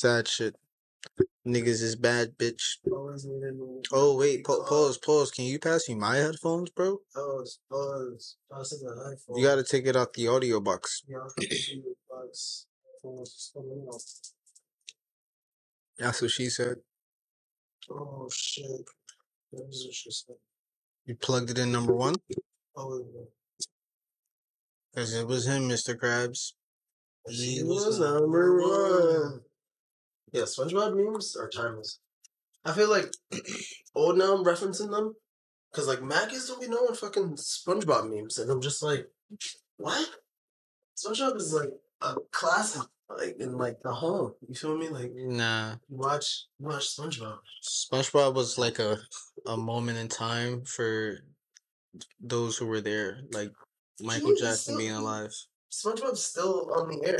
Sad shit. Niggas is bad, bitch. Oh wait, pa- pause, pause. Can you pass me my headphones, bro? Pause, pause. Pass the iPhone. You gotta take it out the audio box. Yeah, out. That's what she said. Oh shit. That was what she said. You plugged it in number one? Oh. Because it was him, Mr. Krabs. He was number one. Yeah, SpongeBob memes are timeless. I feel like old now I'm referencing them because like Mackies don't be knowing fucking SpongeBob memes, and I'm just like, what? SpongeBob is like a classic, like in like the home. You feel me? Like Nah. you watch you watch SpongeBob. SpongeBob was like a a moment in time for those who were there, like Michael Jackson being alive. SpongeBob's still on the air.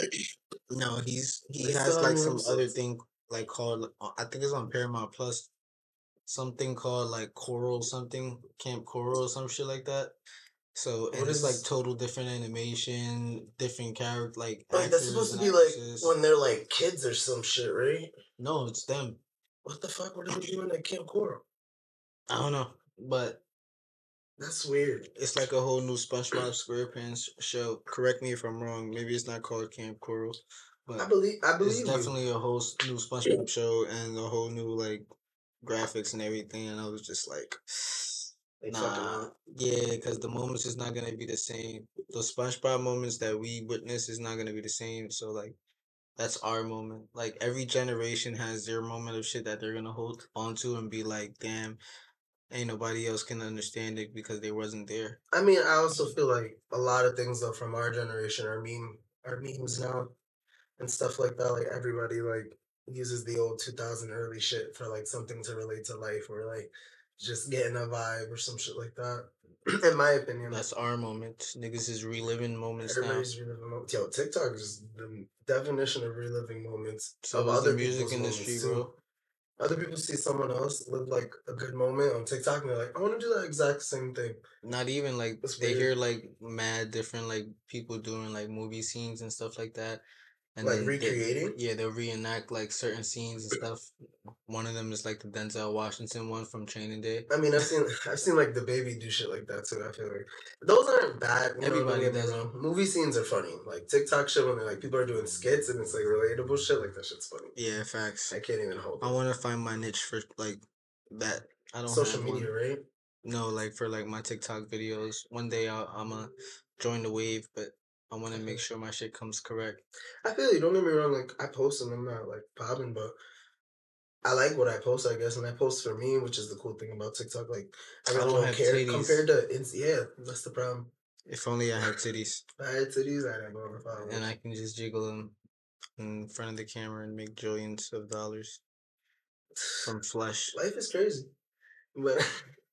No, he's he has still like on some the other thing like called uh, I think it's on Paramount Plus, something called like Coral something Kamp Koral or some shit like that. So and What it's like total different animation, different character like Like that's actors supposed to and be like actresses. when they're like kids or some shit, right? no, it's them. What the fuck? What are they doing at Kamp Koral? I don't know, but That's weird. it's like a whole new SpongeBob SquarePants show. Correct me if I'm wrong. Maybe it's not called Kamp Koral, but I believe. I believe it's you. definitely a whole new SpongeBob show and a whole new like graphics and everything. And I was just like, nah, yeah, because the moments is not gonna be the same. The SpongeBob moments that we witness is not gonna be the same. So like, that's our moment. Like every generation has their moment of shit that they're gonna hold onto and be like, damn. Ain't nobody else can understand it because they wasn't there. I mean, I also feel like a lot of things though from our generation are meme are memes now and stuff like that. Like everybody like uses the old two thousand early shit for like something to relate to life or like just getting a vibe or some shit like that. In my opinion, That's our moment. Niggas is reliving moments now. reliving moments. Yo, TikTok is the definition of reliving moments. So of is the other music industry, bro. Other people see someone else live like a good moment on TikTok and they're like, I want to do that exact same thing. Not even like That's they weird. hear like mad different like people doing like movie scenes and stuff like that. And Like then they- recreating? yeah, they'll reenact like certain scenes and stuff. One of them is like the Denzel Washington one from Training Day. I mean, I've seen I've seen like the baby do shit like that too. I feel like those aren't bad. You Everybody me does wrong. Movie scenes are funny. Like TikTok shit when they're like people are doing skits and it's like relatable shit. Like that shit's funny. Yeah, facts. I can't even hold I want to find my niche for like that. I don't know, Social media, one. right? No, like for like my TikTok videos. One day I'll, I'm gonna join the wave, but I want to make sure my shit comes correct. I feel you. Don't get me wrong. Like I post and I'm not like popping, but I like what I post. I guess, and I post for me, which is the cool thing about TikTok. Like I I don't don't, care titties. compared to it's yeah. That's the problem. If only I had titties. If I had titties, I'd have over followers. and I can just jiggle them in front of the camera and make billions of dollars from flesh. life is crazy. But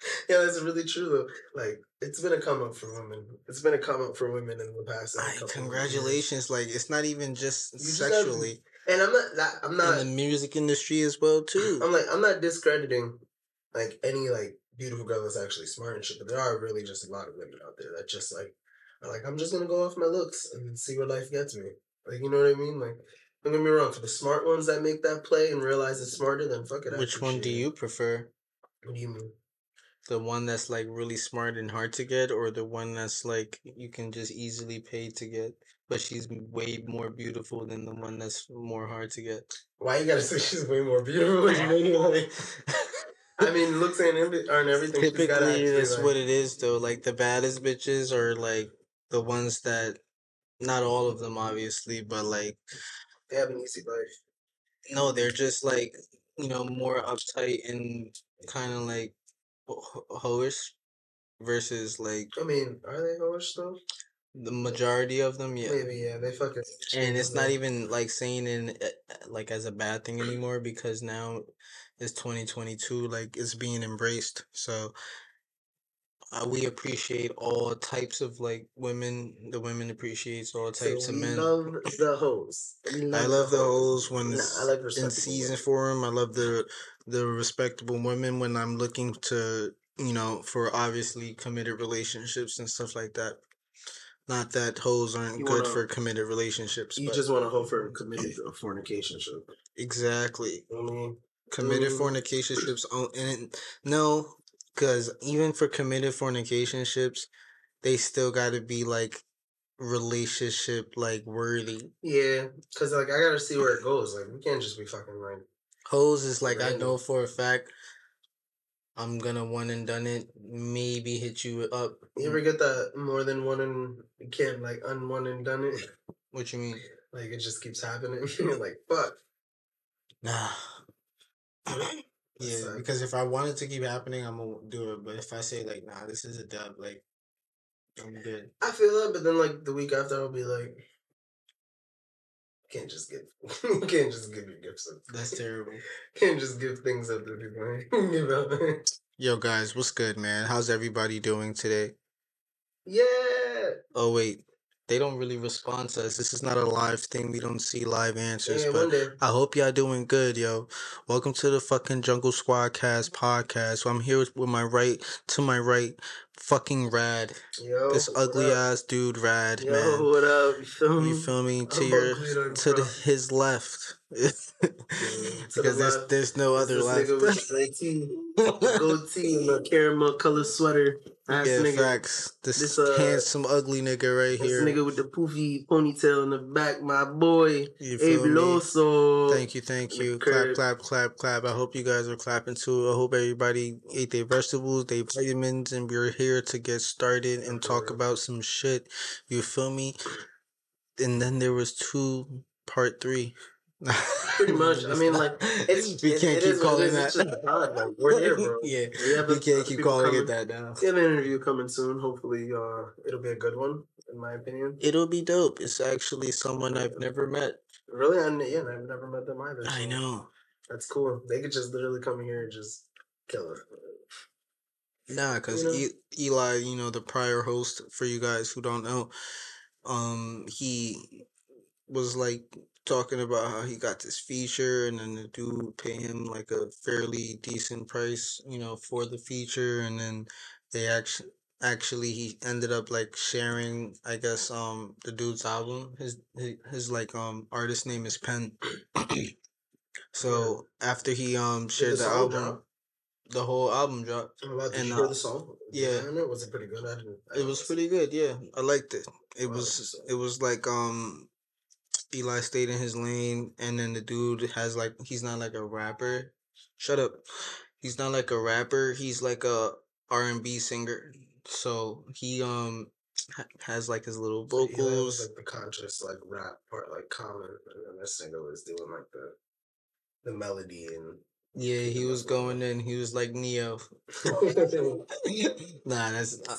yeah, that's really true though. Like it's been a come up for women. It's been a come up for women in the past. like, Ay, couple years. congratulations! Like it's not even just You just gotta- sexually And I'm not. That, I'm not. in the music industry as well too. I'm like. I'm not discrediting like any like beautiful girl that's actually smart and shit. But there are really just a lot of women out there that just like are like I'm just gonna go off my looks and see where life gets me. Like you know what I mean? Like don't get me wrong. For the smart ones that make that play and realize it's smarter, then fuck it. I Which one do it. you prefer? What do you mean? The one that's like really smart and hard to get, or the one that's like you can just easily pay to get, but she's way more beautiful than the one that's more hard to get? Why you gotta say she's way more beautiful? than me? Like, I mean, looks every, aren't everything. Typically, that's like- what it is, though. Like the baddest bitches are like the ones that, not all of them, obviously, but like They have an easy life. no, they're just like you know more uptight and kind of like hoish versus like I mean, are they hoish though? the majority of them, yeah. Maybe yeah. They fucking. And it's not even like saying in uh, like as a bad thing anymore because now it's 2022 like it's being embraced so uh, we appreciate all types of like women the women appreciates all So types of we men love the hoes. I love the hoes when Nah, it's I like in season for them. I love the the respectable women when I'm looking to you know for obviously committed relationships and stuff like that. Not that hoes aren't You good wanna- for committed relationships. You just want to hope for a committed fornication ship. exactly You know what I mean? committed Mm. fornicationships. Oh, and no, because even for committed fornicationships, they still got to be like relationship like worthy. Yeah, because like I gotta see where it goes. Like we can't just be fucking like Hoes is like I know for a fact. I'm gonna one and done it. Maybe hit you up. you ever mm. get that more than one and can't like unone and done it. What you mean? Like it just keeps happening. You're like fuck. Nah. yeah, sucks. because if I want it to keep happening, I'm gonna do it. But if I say like, nah, this is a dub, like, I'm good. I feel that, but then like the week after I'll be like, can't just give, you can't just give your gifts up. That's terrible. Can't just give things up to people. Give up. Yo, guys, what's good, man? How's everybody doing today? yeah. Oh wait, they don't really respond to us. This is not a live thing. We don't see live answers, Yeah, but. I hope y'all doing good, yo. Welcome to the fucking Jungle Squad Cast podcast. So I'm here with, with my right to my right, fucking Rad. Yo, this ugly ass dude, Rad, Yo, man. what up? You feel me? You feel me? To I'm your to the, his left, because the there's left. there's no other this left. nigga the goatee, goatee caramel color sweater. Ass yeah, nigga. facts. This, This, uh, handsome ugly nigga right This here. nigga with the poofy ponytail in the back, my boy. you feel me? Loso. Thank you, thank you. Clap, clap, clap, clap. I hope you guys are clapping too. I hope everybody ate their vegetables, their vitamins, and we're here to get started and talk about some shit. You feel me? And then there was two, part three. Pretty much. I mean, like, it's we can't it keep it calling that. It's just hard. Like, we're here, bro. yeah, We have we can't keep calling coming. it that now. We have an interview coming soon. Hopefully, uh, it'll be a good one, in my opinion. It'll be dope. It's actually someone I've never met. Really, I, yeah, I've never met them either. I know. That's cool. They could just literally come here and just kill it. Nah, because You know? e- Eli, you know, the prior host, for you guys who don't know, um, he was like talking about how he got this feature and then the dude paid him like a fairly decent price, you know, for the feature. And then they actually, actually, he ended up like sharing, I guess, um, the dude's album. His, his, his like, um, artist name is Pen. so after he, um, shared the album? The whole album dropped. I'm about to And, hear uh, the song. yeah. I know. Was it pretty good? I didn't. I It was pretty good, yeah. I liked it. It was that's what's up. it was like um Eli stayed in his lane and then the dude has like he's not like a rapper. Shut up. He's not like a rapper, he's like a R&B singer. So he um has like his little So was vocals. like the conscious like rap part, like Common, and this nigga was doing like the the melody and. Yeah, he was going in. He was like Ne-Yo. nah, that's uh,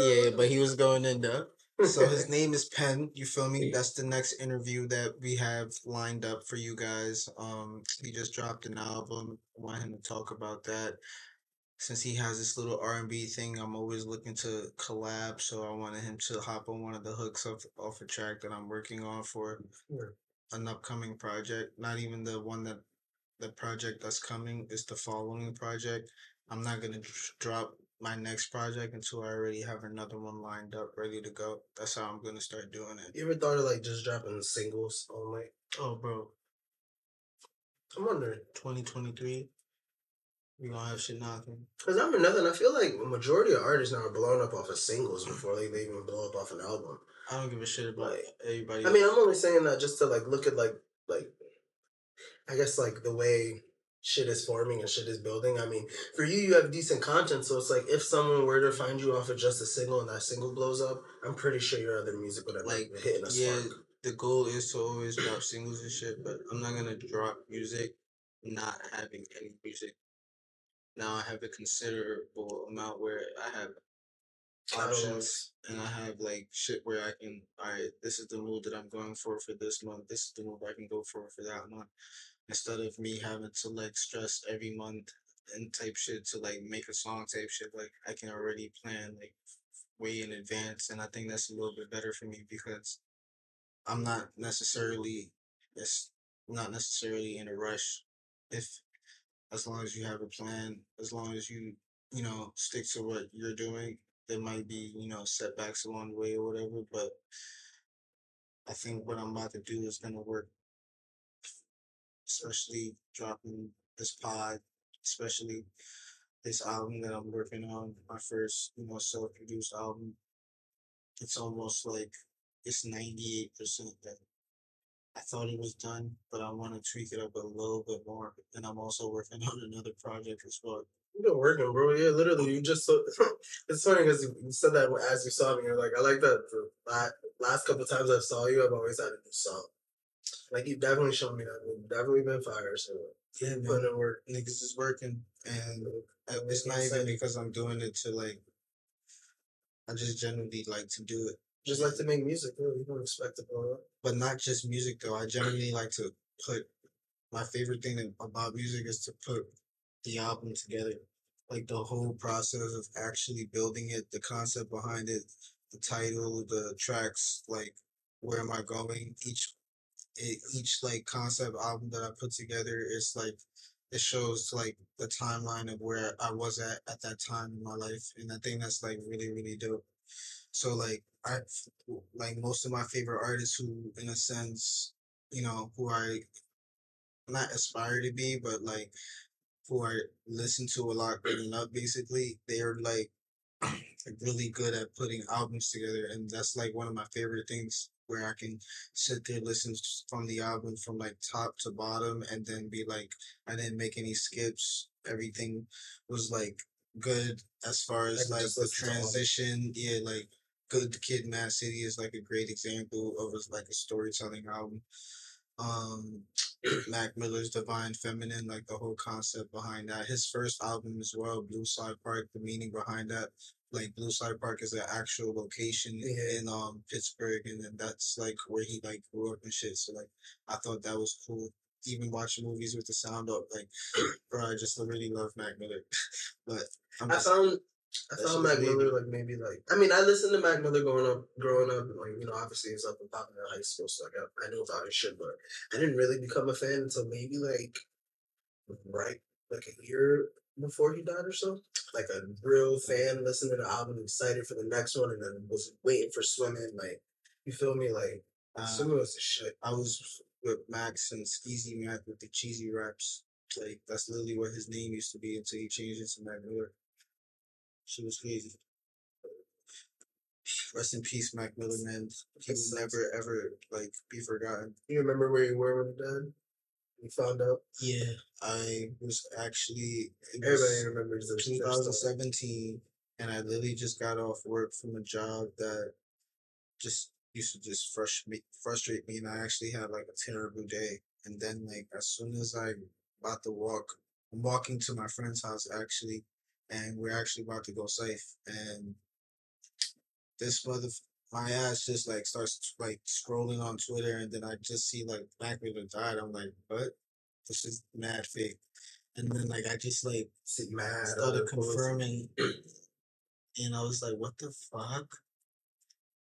yeah, but he was going in though. So his name is Penn. You feel me? That's the next interview that we have lined up for you guys. Um, he just dropped an album. I want him to talk about that. Since he has this little R and B thing, I'm always looking to collab. So I wanted him to hop on one of the hooks off off a track that I'm working on for an upcoming project. Not even the one that the project that's coming is the following project. I'm not gonna dr- drop my next project until I already have another one lined up, ready to go. That's how I'm gonna start doing it. You ever thought of like just dropping singles only? Oh, bro, I'm wondering. 2023, we gonna have shit knocking. Cause I'm nothing. I feel like majority of artists now are blown up off of singles before like, they even blow up off an album. I don't give a shit about Like, everybody. I mean, I'm only saying that just to like look at like like I guess like the way shit is forming and shit is building. I mean, for you, you have decent content, so it's like if someone were to find you off of just a single and that single blows up, I'm pretty sure your other music would have like hitting a yeah, spark. the goal is to always drop singles and shit, but I'm not gonna drop music not having any music. Now I have a considerable amount where I have options and I mm-hmm. have like shit where I can alright, this is the mood that I'm going for for this month, this is the mood I can go for for that month. Instead of me having to like stress every month and type shit to like make a song type shit, like I can already plan like way in advance and I think that's a little bit better for me because I'm not necessarily it's not necessarily in a rush if as long as you have a plan, as long as you, you know, stick to what you're doing, there might be you know setbacks along the way or whatever, but I think what I'm about to do is gonna work, especially dropping this pod, especially this album that I'm working on, my first you know self-produced album. It's almost like it's 98% that I thought it was done, but I want to tweak it up a little bit more. And I'm also working on another project as well. You've been working, bro. Yeah, literally. You just so it's funny because you said that as you saw me. You're like, I like that. The last, couple times I saw you, I've always had a new song. Like you've definitely shown me that. You've definitely been fire. So yeah, man. putting in work. Niggas is working, and it's not even because I'm doing it to like. I just generally like to do it. Just like to make music, bro. You don't expect to blow up. But not just music though. I generally like to put. My favorite thing about music is to put the album together. Like the whole process of actually building it, the concept behind it, the title, the tracks, like where am I going? Each each like concept album that I put together is like it shows like the timeline of where I was at at that time in my life, and I think that's like really really dope. So like I like most of my favorite artists who, in a sense, you know, who I not aspire to be, but like who I listen to a lot growing up. Basically, they're like really good at putting albums together, and that's like one of my favorite things where I can sit there listen from the album from like top to bottom, and then be like, I didn't make any skips. Everything was like good as far as like the transition. Yeah, like Good Kid, Mad City is like a great example of a, like a storytelling album. Um, Mac Miller's Divine Feminine, like the whole concept behind that. His first album as well, Blue Slide Park, the meaning behind that. Like Blue Slide Park is an actual location yeah. in um Pittsburgh, and then that's like where he like grew up and shit. So like, I thought that was cool. Even watching movies with the sound up, like, bro, I just really love Mac Miller. but I'm just, I found I found Mac Miller like maybe like I mean I listened to Mac Miller growing up growing up like you know obviously it's up and popping in high school so like I, I knew about his shit but I didn't really become a fan until maybe like right like a year before he died or so. Like a real fan listening to the album excited for the next one and then was waiting for swimming like you feel me? Like uh, swimming was the shit. I was with Max and Skeezy Mac with the cheesy raps like that's literally what his name used to be until he changed it to Mac Miller. She was crazy. Rest in peace, Mac Miller, man. He will never ever like be forgotten. You remember where you were when he died? You found out? Yeah, I was actually. Everybody remembers the 2017, and I literally just got off work from a job that just used to just frustrate frustrate me, and I actually had like a terrible day. And then, like as soon as I about to walk, I'm walking to my friend's house actually, and we're actually about to go safe. And this mother, my ass just like starts like scrolling on Twitter, and then I just see like Mac Miller died. I'm like, what? This is mad fake. And then like I just like mad started confirming, and I was like, what the fuck?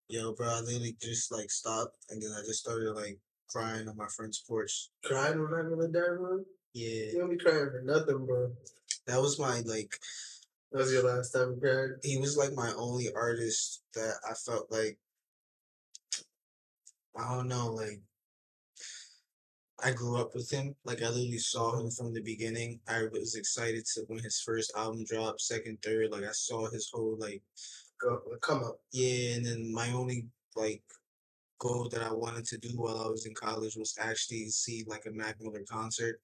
Yo, bro, I literally just like stopped, and then I just started like crying on my friend's porch. Crying when I'm in the bro? Yeah. You don't be crying for nothing, bro. That was my like that was your last time you? He was like my only artist that I felt like I don't know, like I grew up with him. Like I literally saw him from the beginning. I was excited to when his first album dropped, second, third. Like I saw his whole like Go, come up. Yeah, and then my only like goal that I wanted to do while I was in college was actually see like a Mac Miller concert.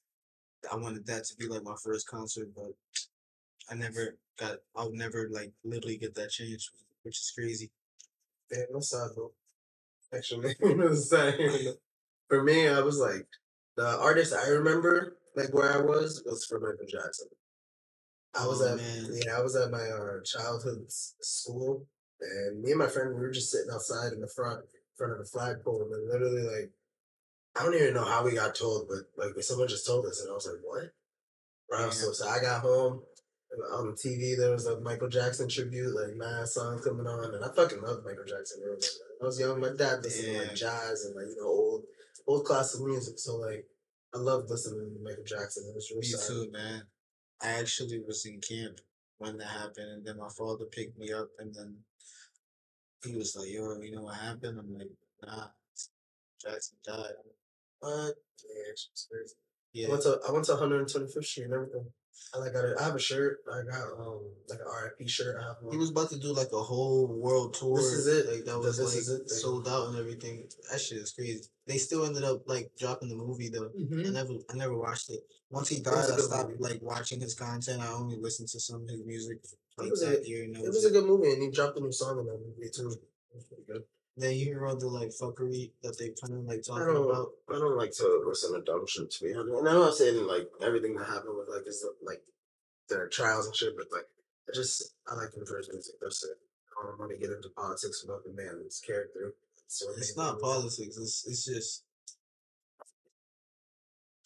I wanted that to be like my first concert, but I never got. I'll never like literally get that chance, which is crazy. Yeah, no sad bro. Actually. For me, I was like the artist I remember, like where I was, was for Michael Jackson. I was oh, at man. yeah, I was at my uh, childhood school, and me and my friend we were just sitting outside in the front in front of the flagpole, and literally like I don't even know how we got told, but like someone just told us, and I was like, "What?" Right. Yeah. So, so I got home on TV there was a Michael Jackson tribute, like mad songs coming on, and I fucking loved Michael Jackson. I was young, my dad listened yeah. to like jazz and like you know old old classical music, so like I loved listening to Michael Jackson. It was really Me sad. too, man. I actually was in camp when that happened, and then my father picked me up, and then he was like, "Yo, you know what happened?" I'm like, "Nah, Jackson died." What? Yeah, it's crazy. Yeah. I went to I went to 125th Street and everything. I like got a, I have a shirt. I got um like an RIP shirt. I have one. He was about to do like a whole world tour. This is it. Like that was This like Is It thing. sold out and everything. That shit is crazy. They still ended up like dropping the movie though. I Mhm. never I never watched it. Once he It died, I stopped movie. like watching his content. I only listened to some of his music like was a- year. It was was a good movie, and he dropped a new song in that movie too. It was pretty good. Then you hear all the like fuckery that they kind of like I talking don't, about. I don't like to listen to dumb shit to be honest. And I'm not saying like everything that happened with like is like their trials and shit, but like I just I like Converge music. That's it. I don't want to get into politics about the man's character. So It's not politics. It's it's just.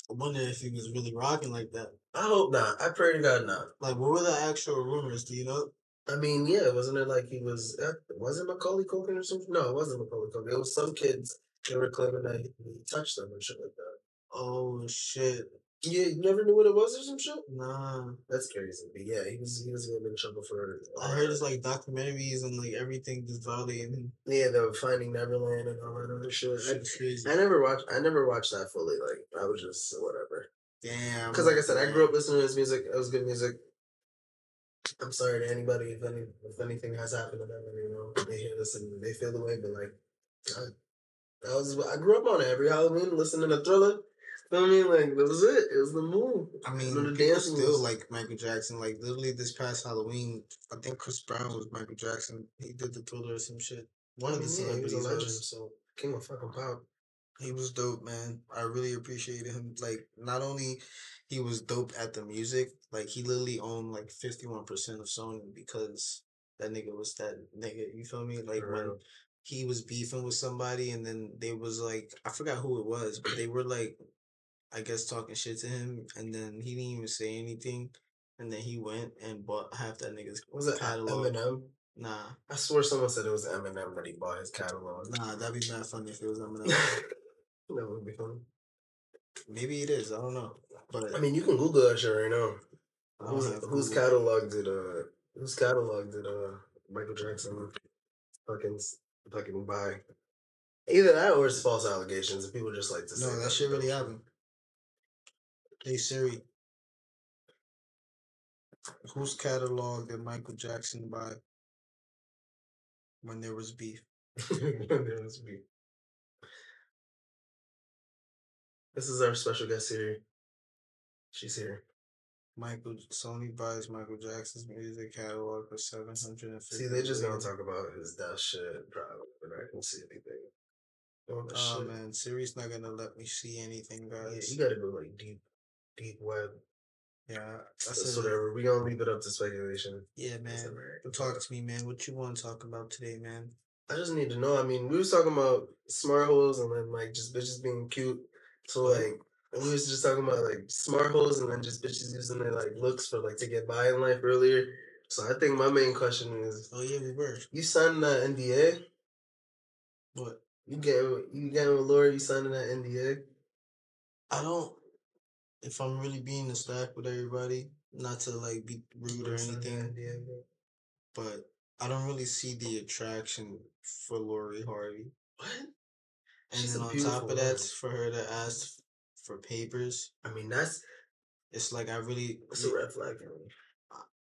I wonder if he was really rocking like that. I hope not. I pray to God not. Like, what were the actual rumors? Do you know? I mean, yeah, wasn't it like he was? Uh, was it Macaulay Culkin or something? No, it wasn't Macaulay Culkin. It was some kids. They were claiming that he, he touched them and shit like that. Oh shit! Yeah, you never knew what it was or some shit. Nah. That's crazy. But yeah, he was he was getting in trouble for. I heard it's like documentaries and like everything just him. yeah, the Finding Neverland and all that other shit. I, crazy. I never watched. I never watched that fully. Like I was just whatever. Damn. Because like I said, I grew up listening to his music. It was good music. I'm sorry to anybody if any if anything has happened to them, you know, they hear this and they feel the way. But like, I, that was I grew up on it every Halloween listening to Thriller. You know what I mean? Like that was it. It was the move. I mean, the people dance still moves. like Michael Jackson. Like literally this past Halloween, I think Chris Brown was Michael Jackson. He did the thriller or some shit. One I of the mean, yeah, he was celebrities a legend. was. So king of fucking pop. He was dope, man. I really appreciated him. Like, not only he was dope at the music, like he literally owned like fifty one percent of Sony because that nigga was that nigga. You feel me? Like when he was beefing with somebody, and then they was like, I forgot who it was, but they were like, I guess talking shit to him, and then he didn't even say anything, and then he went and bought half that nigga's Was it catalog. Eminem? Nah, I swear someone said it was Eminem that he bought his catalog. nah, that'd be mad funny if it was Eminem. that would be funny. Maybe it is. I don't know, but I mean, you can Google that shit right now. I don't Whose, have whose Google. catalog did uh whose catalog did uh Michael Jackson fucking fucking buy? Either that or it's false allegations and people just like to say No, that that shit really happened. Hey Siri, whose catalog did Michael Jackson buy when there was beef? when There must be. This is our special guest here. She's here. Michael Sony buys Michael Jackson's music catalog for seven hundred and fifty. See, they just gonna talk about his death shit, probably, but I can see anything. Oh, shit. man, Siri's not gonna let me see anything, Yeah, guys. you gotta go like deep, deep web. Yeah, That's it. whatever. We gonna leave it up to speculation. Yeah, man. Talk to me, man. What you want to talk about today, man? I just need to know. I mean, we was talking about smart holes and then like just bitches being cute. So What? Like we was just talking about like smart holes and then just bitches using their like looks for like to get by in life earlier. So I think my main question is: Oh yeah, we were. You signed that NDA? What? You getting you getting with Lori? You signing that NDA? I don't. If I'm really being a stack with everybody, not to like be rude or You signed that anything, NDA, but I don't really see the attraction for Lori Harvey. What? And She's then on top of woman. that, for her to ask for papers, I mean, that's it's like I really. that's a red flag for me.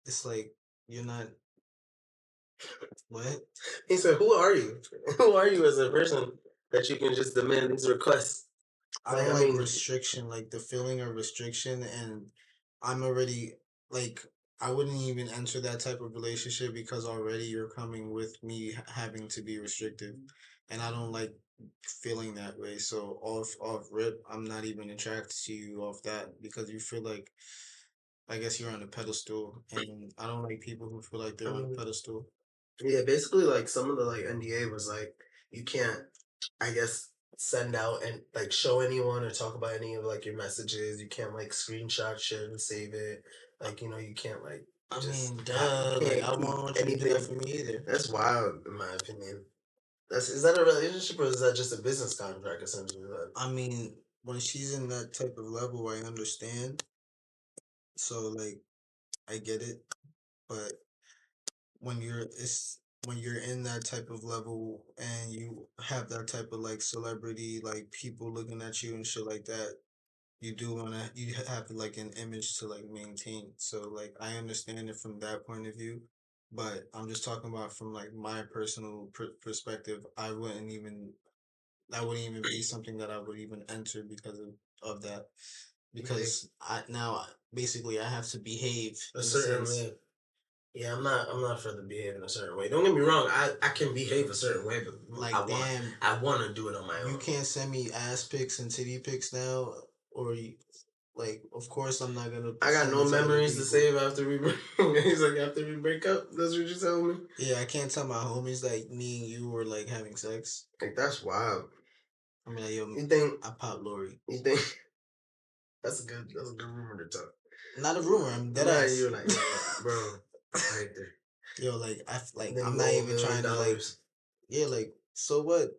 It's like you're not. What? He said, "Who are you? Who are you as a person that you can just demand these requests?" I Like, I like mean- restriction, like the feeling of restriction, and I'm already like I wouldn't even enter that type of relationship because already you're coming with me having to be restrictive, mm-hmm. and I don't like feeling that way. So off off rip, I'm not even attracted to you off that because you feel like I guess you're on a pedestal, and I don't like people who feel like they're on a Um, pedestal. Yeah, basically, like some of the like NDA was like you can't, I guess, send out and like show anyone or talk about any of like your messages. You can't like screenshot shit and save it. Like you know, you can't like. I just mean, duh, like I won't want you to do that anything- for me either. That's wild, in my opinion. That's is that a relationship or is that just a business contract essentially? I mean, when she's in that type of level, I understand. So like, I get it, but when you're it's when you're in that type of level and you have that type of like celebrity like people looking at you and shit like that you do want to you have like an image to like maintain so like i understand it from that point of view but i'm just talking about from like my personal pr- perspective i wouldn't even that wouldn't even be something that i would even enter because of, of that because i now basically i have to behave a certain sense- way. Yeah, I'm not. I'm not for the behave in a certain way. Don't get me wrong. I, I can behave a certain way, but like I want damn I want to do it on my own. you can't send me ass pics and titty pics now or you like of course i'm not gonna I got no it to other memories to save after we break. He's like after we break up. That's what you telling me. yeah i can't tell my homies that me and you were like having sex Like that's wild. i mean like yo You think? i pop lori You think? That's a good. That's a good rumor to talk. not a rumor i'm dead ass You're like, bro, right there. yo like i like i'm not even trying to like yeah like so what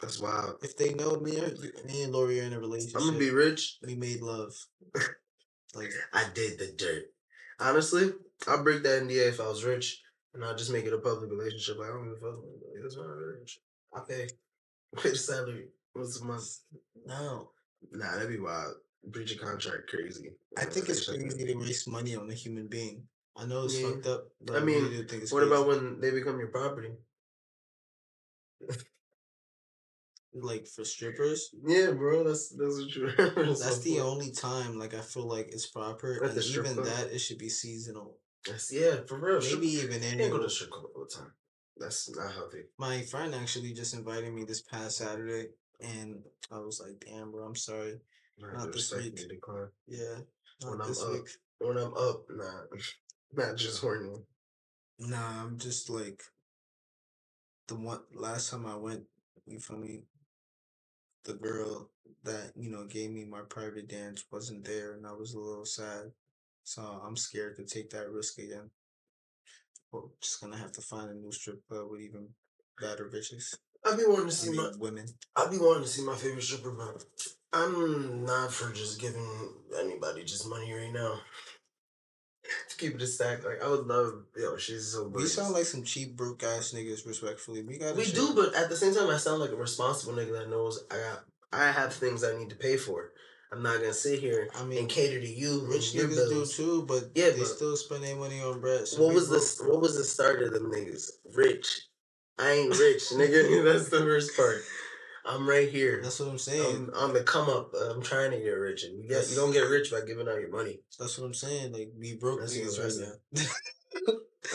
That's wild. if they know me and me and lori are in a relationship I'm gonna be rich. we made love like I did the dirt. Honestly, I'll break that NDA if I was rich, and I'll just make it a public relationship. Like, I don't give a fuck. Like, That's rich. I pay. Pay the salary once a month. no Nah, that'd be wild. Breach of contract, crazy. i think it's crazy to waste money on a human being i know it's Yeah. fucked up but I i, really mean, think it's What crazy. about when they become your property? like for strippers Yeah, bro, that's that's what you. that's the only time like i feel like it's proper At and even club? that it should be seasonal That's, yeah, for real. maybe even can't go to strip club all the time. That's not healthy. my friend actually just invited me this past saturday and i was like damn bro i'm sorry Not this week. yeah When I'm up. week When I'm up, nah, not just horny. nah i'm just like the one last time i went you feel me the girl that you know gave me my private dance wasn't there and i was a little sad so i'm scared to take that risk again well, just gonna have to find a new strip club with even better bitches I be wanting to I see mean, my. women I be wanting to see my favorite stripper, but I'm not for just giving anybody just money right now. Keep it a stack, like I would love. Yo, she's so. we sound like some cheap broke ass niggas respectfully we gotta We do, but at the same time, I sound like a responsible nigga that knows I got. I have things I need to pay for. I'm not gonna sit here I mean, and cater to you. rich niggas bills. do too but Yeah, they but- still spend their money on bread so What was broke. this? What was the start of them niggas? Rich. I ain't rich, nigga. That's the worst part. I'm right here. that's what i'm saying I'm on the come up. I'm trying to get rich, and you get you don't get rich by giving out your money. that's what i'm saying like we broke That's niggas what I'm right now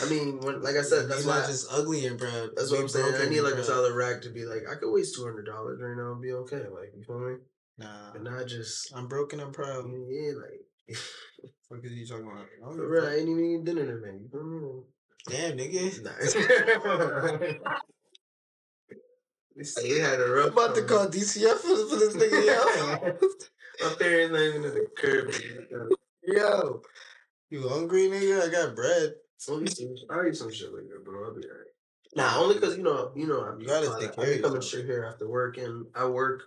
I mean, when, like I said, that's why. not just ugly and proud that's what I'm saying. I need like a solid rack to be like, I could waste two hundred dollars right now and be okay. Like you feel me? nah But not just i'm broken i'm proud yeah, like What are you talking about? I don't for real. I ain't even eating dinner today. You feel me? Damn, nigga. Nah. say he had a rough. I'm about to call DCF for, for this nigga, yo. My parents not even at the curb. yo. You hungry, nigga? I got bread. I'll eat some, I'll eat some shit like that, bro. I'll be alright. Nah, only because you know, you know, I'm You gotta take care I be coming straight here after work, and I work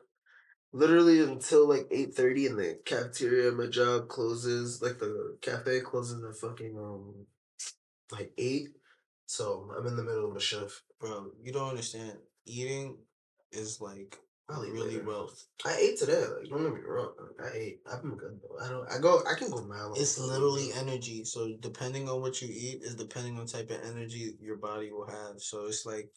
literally until like eight thirty, and the cafeteria, my job closes. Like the cafe closes at fucking um, like eight. So I'm in the middle of a shift. Bro, you don't understand. Eating is like I'll really wealth. I ate today. Like, don't get me wrong. Like, I ate. I've been good though. I don't. I go. I can go mile. It's literally energy. So depending on what you eat is depending on type of energy your body will have. So it's like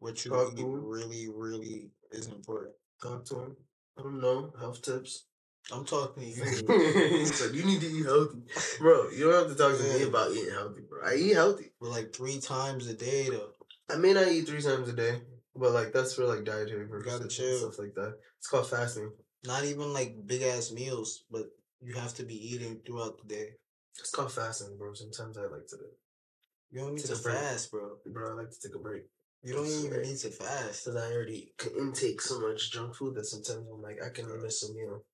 what you Talk eat really, really is important. talk to him. I don't know health tips. I'm talking to he you. said you need to eat healthy, bro. You don't have to talk to me about eating healthy, bro. I eat healthy. But like three times a day though. I may not eat three times a day, but like that's for like dietary purposes and stuff like that. It's called fasting. Not even like big ass meals, but you have to be eating throughout the day. It's called fasting, bro. Sometimes I like to, You don't need to break. fast, bro. bro. I like to take a break You don't even right. need to fast. because I already can intake so much junk food that sometimes I'm like I can miss a meal.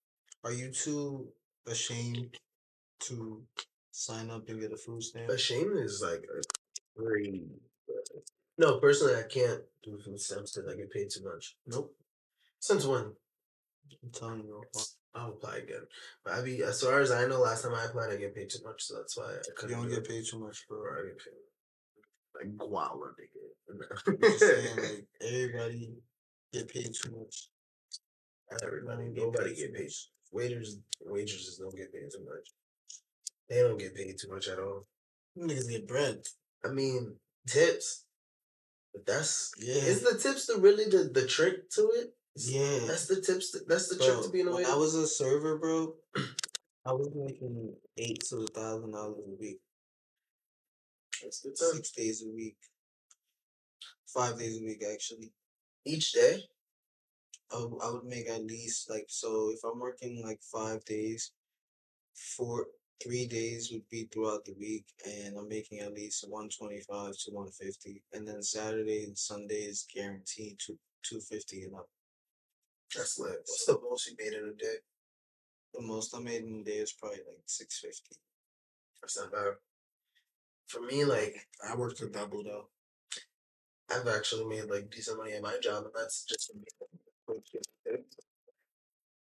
Are you too ashamed to sign up and get a food stamp? But shame is like a very. No, personally, I can't do food stamps because I get paid too much. Nope. Since when? I'm telling you. I'll apply again. But I be as far as I know, last time I applied, I get paid too much, so that's why I couldn't. You don't do get it. paid too much, bro. Or I get paid like guala, I'm nigga. saying, like everybody get paid too much. Everybody, Nobody get paid get paid. Waiters, waitresses don't get paid too much. They don't get paid too much at all. Niggas get bread. I mean, tips. But that's Yeah. is the tips the really the, the trick to it? Yeah. That's the tips. That's the Bro, trick to being a waiter. I was a server, bro, I was making eight to a thousand dollars a week, That's the time. six days a week, five days a week actually. Each day. I would make at least like so if I'm working like five days, four three days would be throughout the week, and I'm making at least one twenty five to one fifty, and then Saturday and Sunday is guaranteed to two fifty and up. That's lit. What's the most you made in a day? The most I made in a day is probably like six fifty. That's not bad. For me, like I worked a double though. I've actually made like decent money at my job, and that's just for me.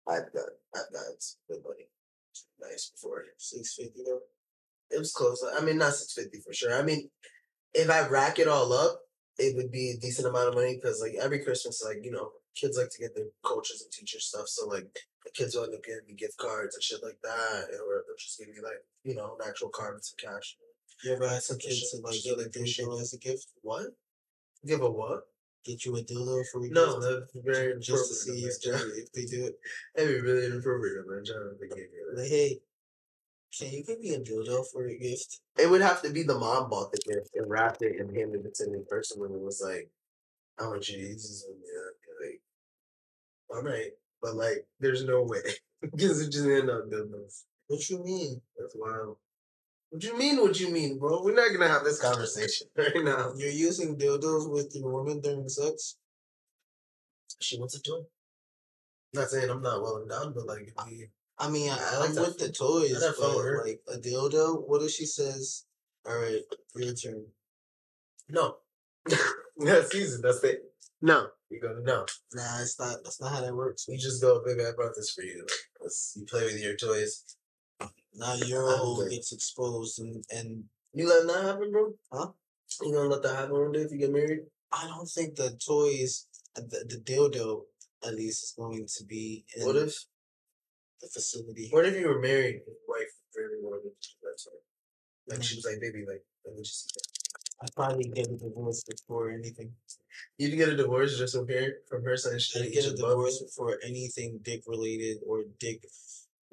I've got I've got good money. Nice before. Six fifty though. It was close. I mean, not six fifty for sure. I mean, if I rack it all up, it would be a decent amount of money because like every Christmas, like you know, kids like to get their coaches and teachers stuff. So like the kids will end up getting me gift cards and shit like that, or they'll just give me like you know an actual card with some cash. You ever had some kids to like shit get a like that shit. dildo as a gift? What? Give a what? Get you a dildo for a No, that's very just to see if they, if they do it. That'd be really inappropriate of my job if they gave that. Like, hey, can you give me a dildo for a gift? It would have to be the mom bought the gift and wrapped it and handed it to me person when it was like, I want you to use this on me. I'd be like, all right. But like, there's no way. Because it just end up dildos. What you mean? That's wild. What do you mean? What you mean, bro? We're not gonna have this conversation right now. You're using dildos with your woman during sex? She wants a toy. Not saying I'm not well endowed, but like, we, I mean, I, I like I'm that with the toys, I like that fun but her. like a dildo, what if she says, all right, your turn? no, that's easy. That's it. No, you go no. Nah, it's not, that's not how that works. You just go, baby. I brought this for you. Let's- You play with your toys. Now your I'm hole gets exposed and, and You letting that happen, bro? Huh? You gonna let that happen one day if you get married? I don't think the toys, uh, the, the dildo at least is going to be in What if? the facility. What if you were married and your wife really wanted to do that to her? Like she mm. was like, baby, like, let me just see that. I'd probably get a divorce before anything. You'd get a divorce just from her, from her she I'd get a divorce before anything dick related or dick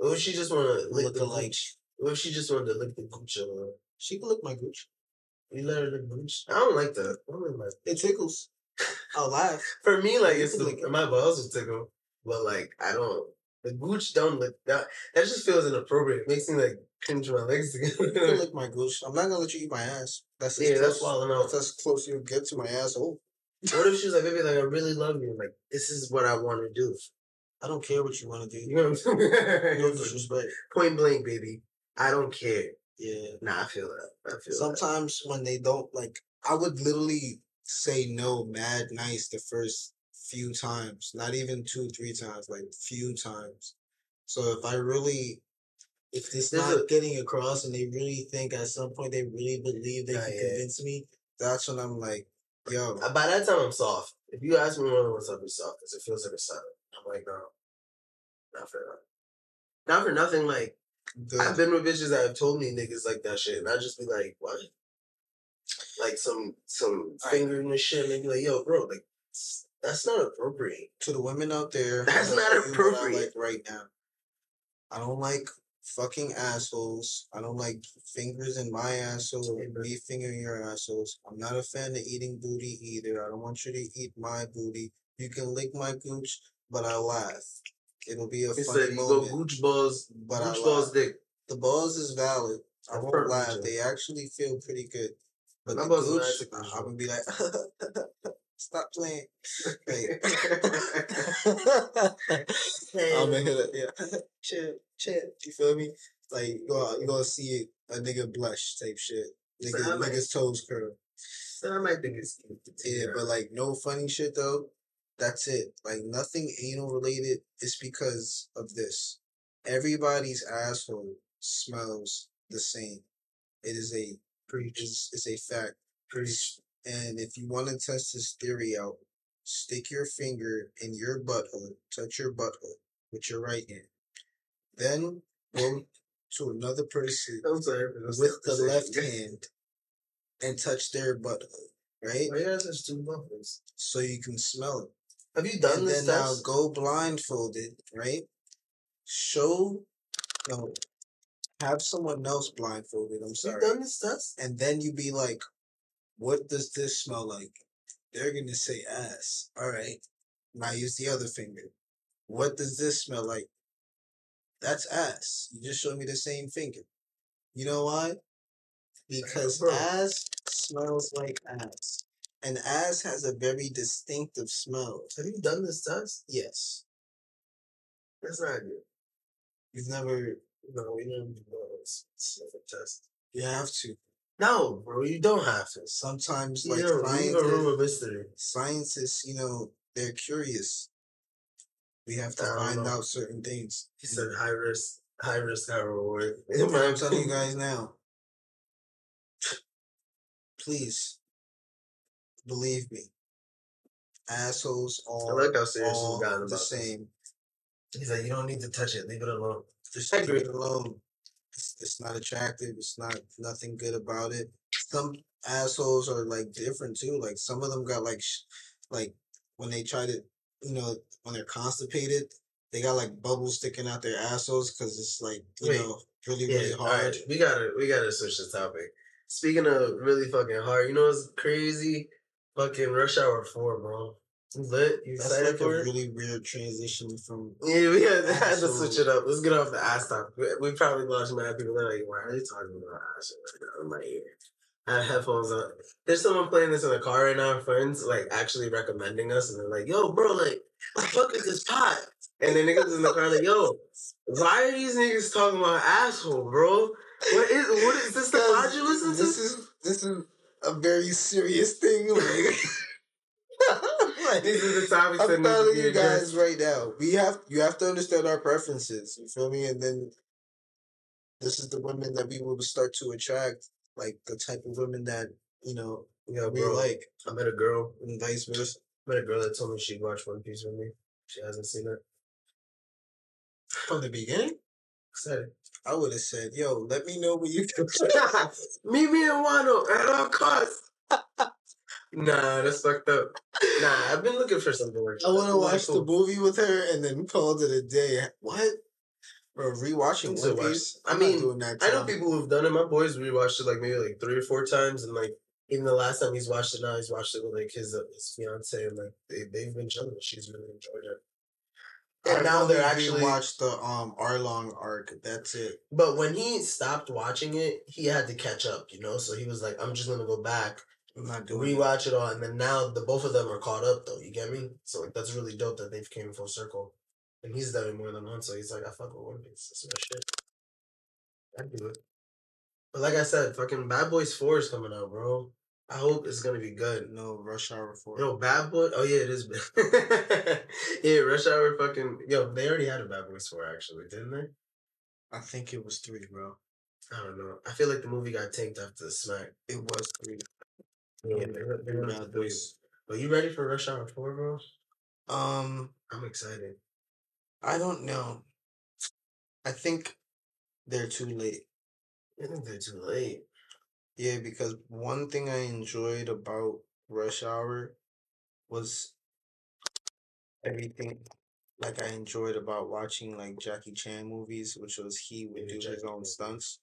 What if she just want to lick look the gooch? What if she just wanted to lick the gooch of her? She can lick my gooch. You let her lick gooch? I don't like that. I don't like It tickles. I'll laugh. For me, like it's the, lick my balls would tickle, but like I don't. The gooch don't look that. That just feels inappropriate. It makes me like pinch my legs You can together. lick my gooch. I'm not gonna let you eat my ass. That's yeah, that's close- falling out. That's as close you get to my asshole. What if she was like, baby, like I really love you. Like this is what I want to do. I don't care what you want to do. You know what I'm No saying? disrespect. Point blank, baby. I don't care. Yeah. Nah, I feel that. I feel that. Sometimes when they don't like, I would literally say no, mad nice the first few times, not even two, three times, like few times. So if I really, if it's There's not a- getting across and they really think at some point they really believe they can yeah. convince me, that's when I'm like, yo, Uh, By that time, I'm soft. If you ask me when I what's up, it's soft because it feels like a seven. I'm like, no, not for that. Not for nothing. Like good. I've been with bitches that have told me niggas like that shit, and I just be like, what? Like some some fingering and shit, and be like, yo, bro, like that's not appropriate. to the women out there, That's not gonna tell you what I appropriate. like right now, I don't like fucking assholes. I don't like fingers in my asshole or me fingering your assholes. I'm not a fan of eating booty either. I don't want you to eat my booty. You can lick my gooch, but I laugh. It'll be a He funny said, you go moment, gooch balls, but I gooch balls laugh. dick. The balls is valid. I won't heard laugh. They actually feel pretty good. But My the gooch, nice I'm gonna be like, stop playing. Like, I'm gonna hit it. Yeah, chill, chill. You feel me? Like you gonna you gonna see a nigga blush type shit. Nigga, So I might- niggas toes curl. So I might think it's cute. Yeah, but like no funny shit though. That's it. Like nothing anal related is because of this. everybody's asshole smells the same. It is a is is a fact. Pretty. And if you want to test this theory out, stick your finger in your butthole, touch your butthole with your right hand. Then go to another person sorry. with the left hand and touch their butthole, right? Why two buttholes? So you can smell it. Have you done and this then now go blindfolded, right? Show, no, have someone else blindfolded. I'm Have you sorry. done this test? And then you be like, what does this smell like? They're gonna say ass. All right. Now use the other finger. What does this smell like? That's ass. You just showed me the same finger. You know why? Because Bro. ass smells like ass. And ass has a very distinctive smell. Have you done this test? Yes. That's not good. You've never No, we didn't do specific test. you have to. No, bro, you don't have to. Sometimes You like know, leave a room scientists, of mystery. scientists, you know, they're curious. We have to find know. out certain things. He said high risk, high risk, high reward. I'm telling you guys now. Please believe me. Assholes I all, like how serious all he's gotten the about this. same. He's like, you don't need to touch it. Leave it alone. Just leave it alone. It's, it's not attractive. It's not nothing good about it. Some assholes are like different too. Like some of them got like, sh- like when they try to, you know, when they're constipated, they got like bubbles sticking out their assholes because it's like you Wait. know really Yeah, really all hard. right. We gotta, we gotta switch the topic. Speaking of really fucking hard, you know what's crazy? Fucking Rush Hour Four, bro. You lit? You That's excited like a it? really weird transition from. Yeah, we had, had to switch it up. Let's get off the ass topic. We, we probably lost mad people. They're like, why are they talking about ass right now? in my ear? I have headphones on. There's someone playing this in the car right now, friends, like actually recommending us, and they're like, yo, bro, like, what the fuck is this pot? And then niggas in the car like, yo, why are these niggas talking about asshole, bro? What is what is this the pod you listen to? This is this is a very serious thing. Like, like, These are the topics that I'm telling you guys right now. We have you have to understand our preferences. You feel me? And then this is the women that we will start to attract, like the type of women that you know Yeah, we bro. like, I met a girl. and vice versa. I met a girl that told me she'd watch One Piece with me. She hasn't seen it. From the beginning, Excited. I would have said, "Yo, let me know when you." Can." Meet me in Wano at all costs. nah, that's fucked up. Nah, I've been looking for something like that. I want to watch the movie with her and then call it a day. What? Bro, rewatching One Piece. I mean, doing that. I know time. people who've done it. My boys rewatched it like maybe like three or four times, and like even the last time he's watched it now, he's watched it with like his uh, his fiance, and like they they've been chilling. She's really enjoyed it. And now they're actually watched the um Arlong arc. That's it. But when he stopped watching it, he had to catch up, you know. So he was like, "I'm just gonna go back, I'm not doing it. rewatch it all," and then now the both of them are caught up, though. You get me? So like that's really dope that they've came full circle, and he's done it more than once. So he's like, "I fuck with One Piece. That's my shit. I'd do it." But like I said, fucking Bad Boys Four is coming out, bro. I hope it's gonna be good. No Rush Hour Four. No, Bad Boy. Oh yeah, it is. bad. yeah, Rush Hour. Fucking yo, they already had a Bad Boys Four actually, didn't they? I think it was three, bro. I don't know. I feel like the movie got tanked after the smack. It was three. Yeah, Yeah, they're, they're gonna have to Bad. Boys. Are you ready for Rush Hour 4, bro? Um, I'm excited. I don't know. I think they're too late. I think they're too late. Yeah, because one thing I enjoyed about Rush Hour was everything like I enjoyed about watching like Jackie Chan movies, which was he would do his own stunts.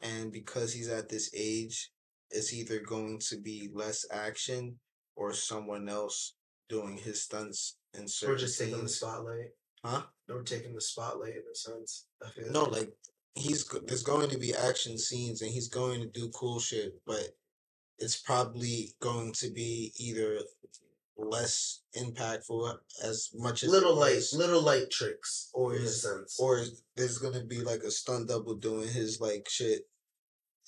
And because he's at this age, it's either going to be less action or someone else doing his stunts in We're certain just taking the scenes. spotlight. Huh? We're taking the spotlight in a sense. I feel No, like he's go- there's going to be action scenes and he's going to do cool shit, but it's probably going to be either less impactful as much as little it light, was, little light tricks, or in a is sense. or there's gonna be like a stunt double doing his like shit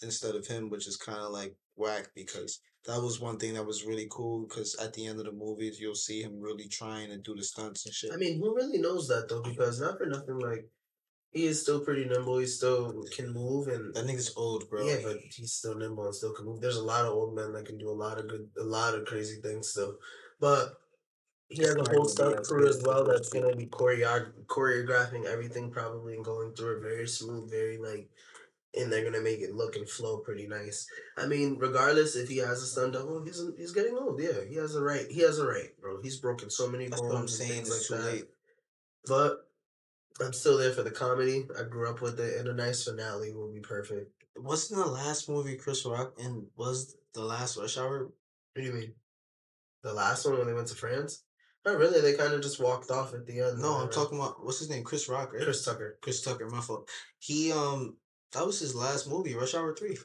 instead of him, which is kind of like whack because that was one thing that was really cool because at the end of the movies you'll see him really trying to do the stunts and shit. I mean, who really knows that though? Because not for nothing, like he is still pretty nimble. He still can move, and that nigga's old, bro. Yeah, but he's still nimble and still can move. There's a lot of old men that can do a lot of good, a lot of crazy things still, but he has a whole stunt crew as well that's gonna be choreo- choreographing everything probably and going through it very smooth, very like, and they're gonna make it look and flow pretty nice. I mean, regardless if he has a stunt double, he's he's getting old. Yeah, he has a right. He has a right, bro. He's broken so many That's bones what I'm saying. It's like too that. late. But I'm still there for the comedy. I grew up with it, and a nice finale will be perfect. Wasn't the last movie Chris Rock in was the last Rush Hour? What do you mean? The last one when they went to France? Not really. They kind of just walked off at the end. No, I'm talking about what's his name, Chris Rock, right? Chris Tucker. Chris Tucker. My fault. He um that was his last movie, Rush Hour Three.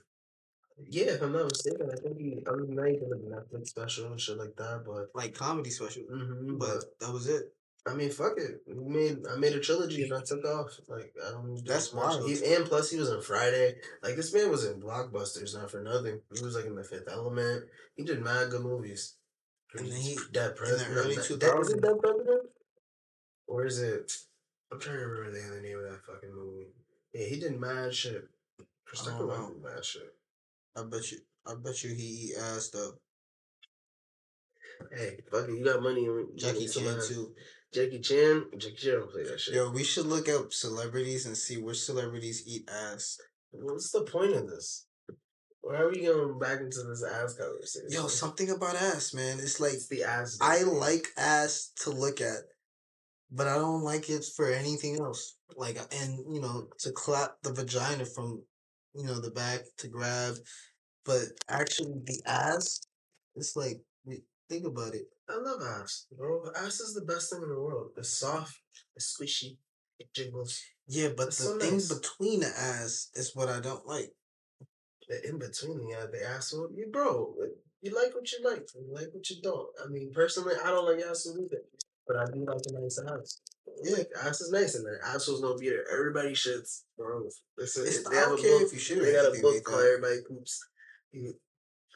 Yeah, if I'm not mistaken, I think he. I mean, not even a Netflix special and shit like that, but. Like comedy special. hmm But but that was it. I mean, fuck it. We made I made a trilogy and I took off. Like I don't. That's wild. He, and plus, he was in Friday. Like this man was in blockbusters, not for nothing. He was like in the Fifth Element. He did mad good movies. And then he- Dead President. early not- 2000s. Is it Dead President? Or is it? I'm trying to remember the other name of that fucking movie. Yeah, he did mad shit. Chris I Tucker don't went know. mad shit. I bet you I bet you he eat ass though. Hey, fuck it, you got money. Jackie Chan too. Jackie Chan. Jackie Chan don't play that shit. Yo, we should look up celebrities and see which celebrities eat ass. What's the point of this? Why are we going back into this ass conversation? Yo, something about ass, man. It's like it's the ass. I like ass to look at, but I don't like it for anything else. Like, and you know, to clap the vagina from, you know, the back to grab, but actually the ass, it's like think about it. I love ass, bro. Ass is the best thing in the world. It's soft, it's squishy, it jiggles. Yeah, but It's the so thing nice. between the ass is what I don't like. The in between, yeah, the asshole. You, bro, you like what you like, you like what you don't. I mean, personally, I don't like asshole either, but I do like a nice ass. Yeah, ass is nice, and the assholes don't be there. Everybody shits, bro. It's It's, they I have don't a care book. if you should. They got a book called. Everybody Poops.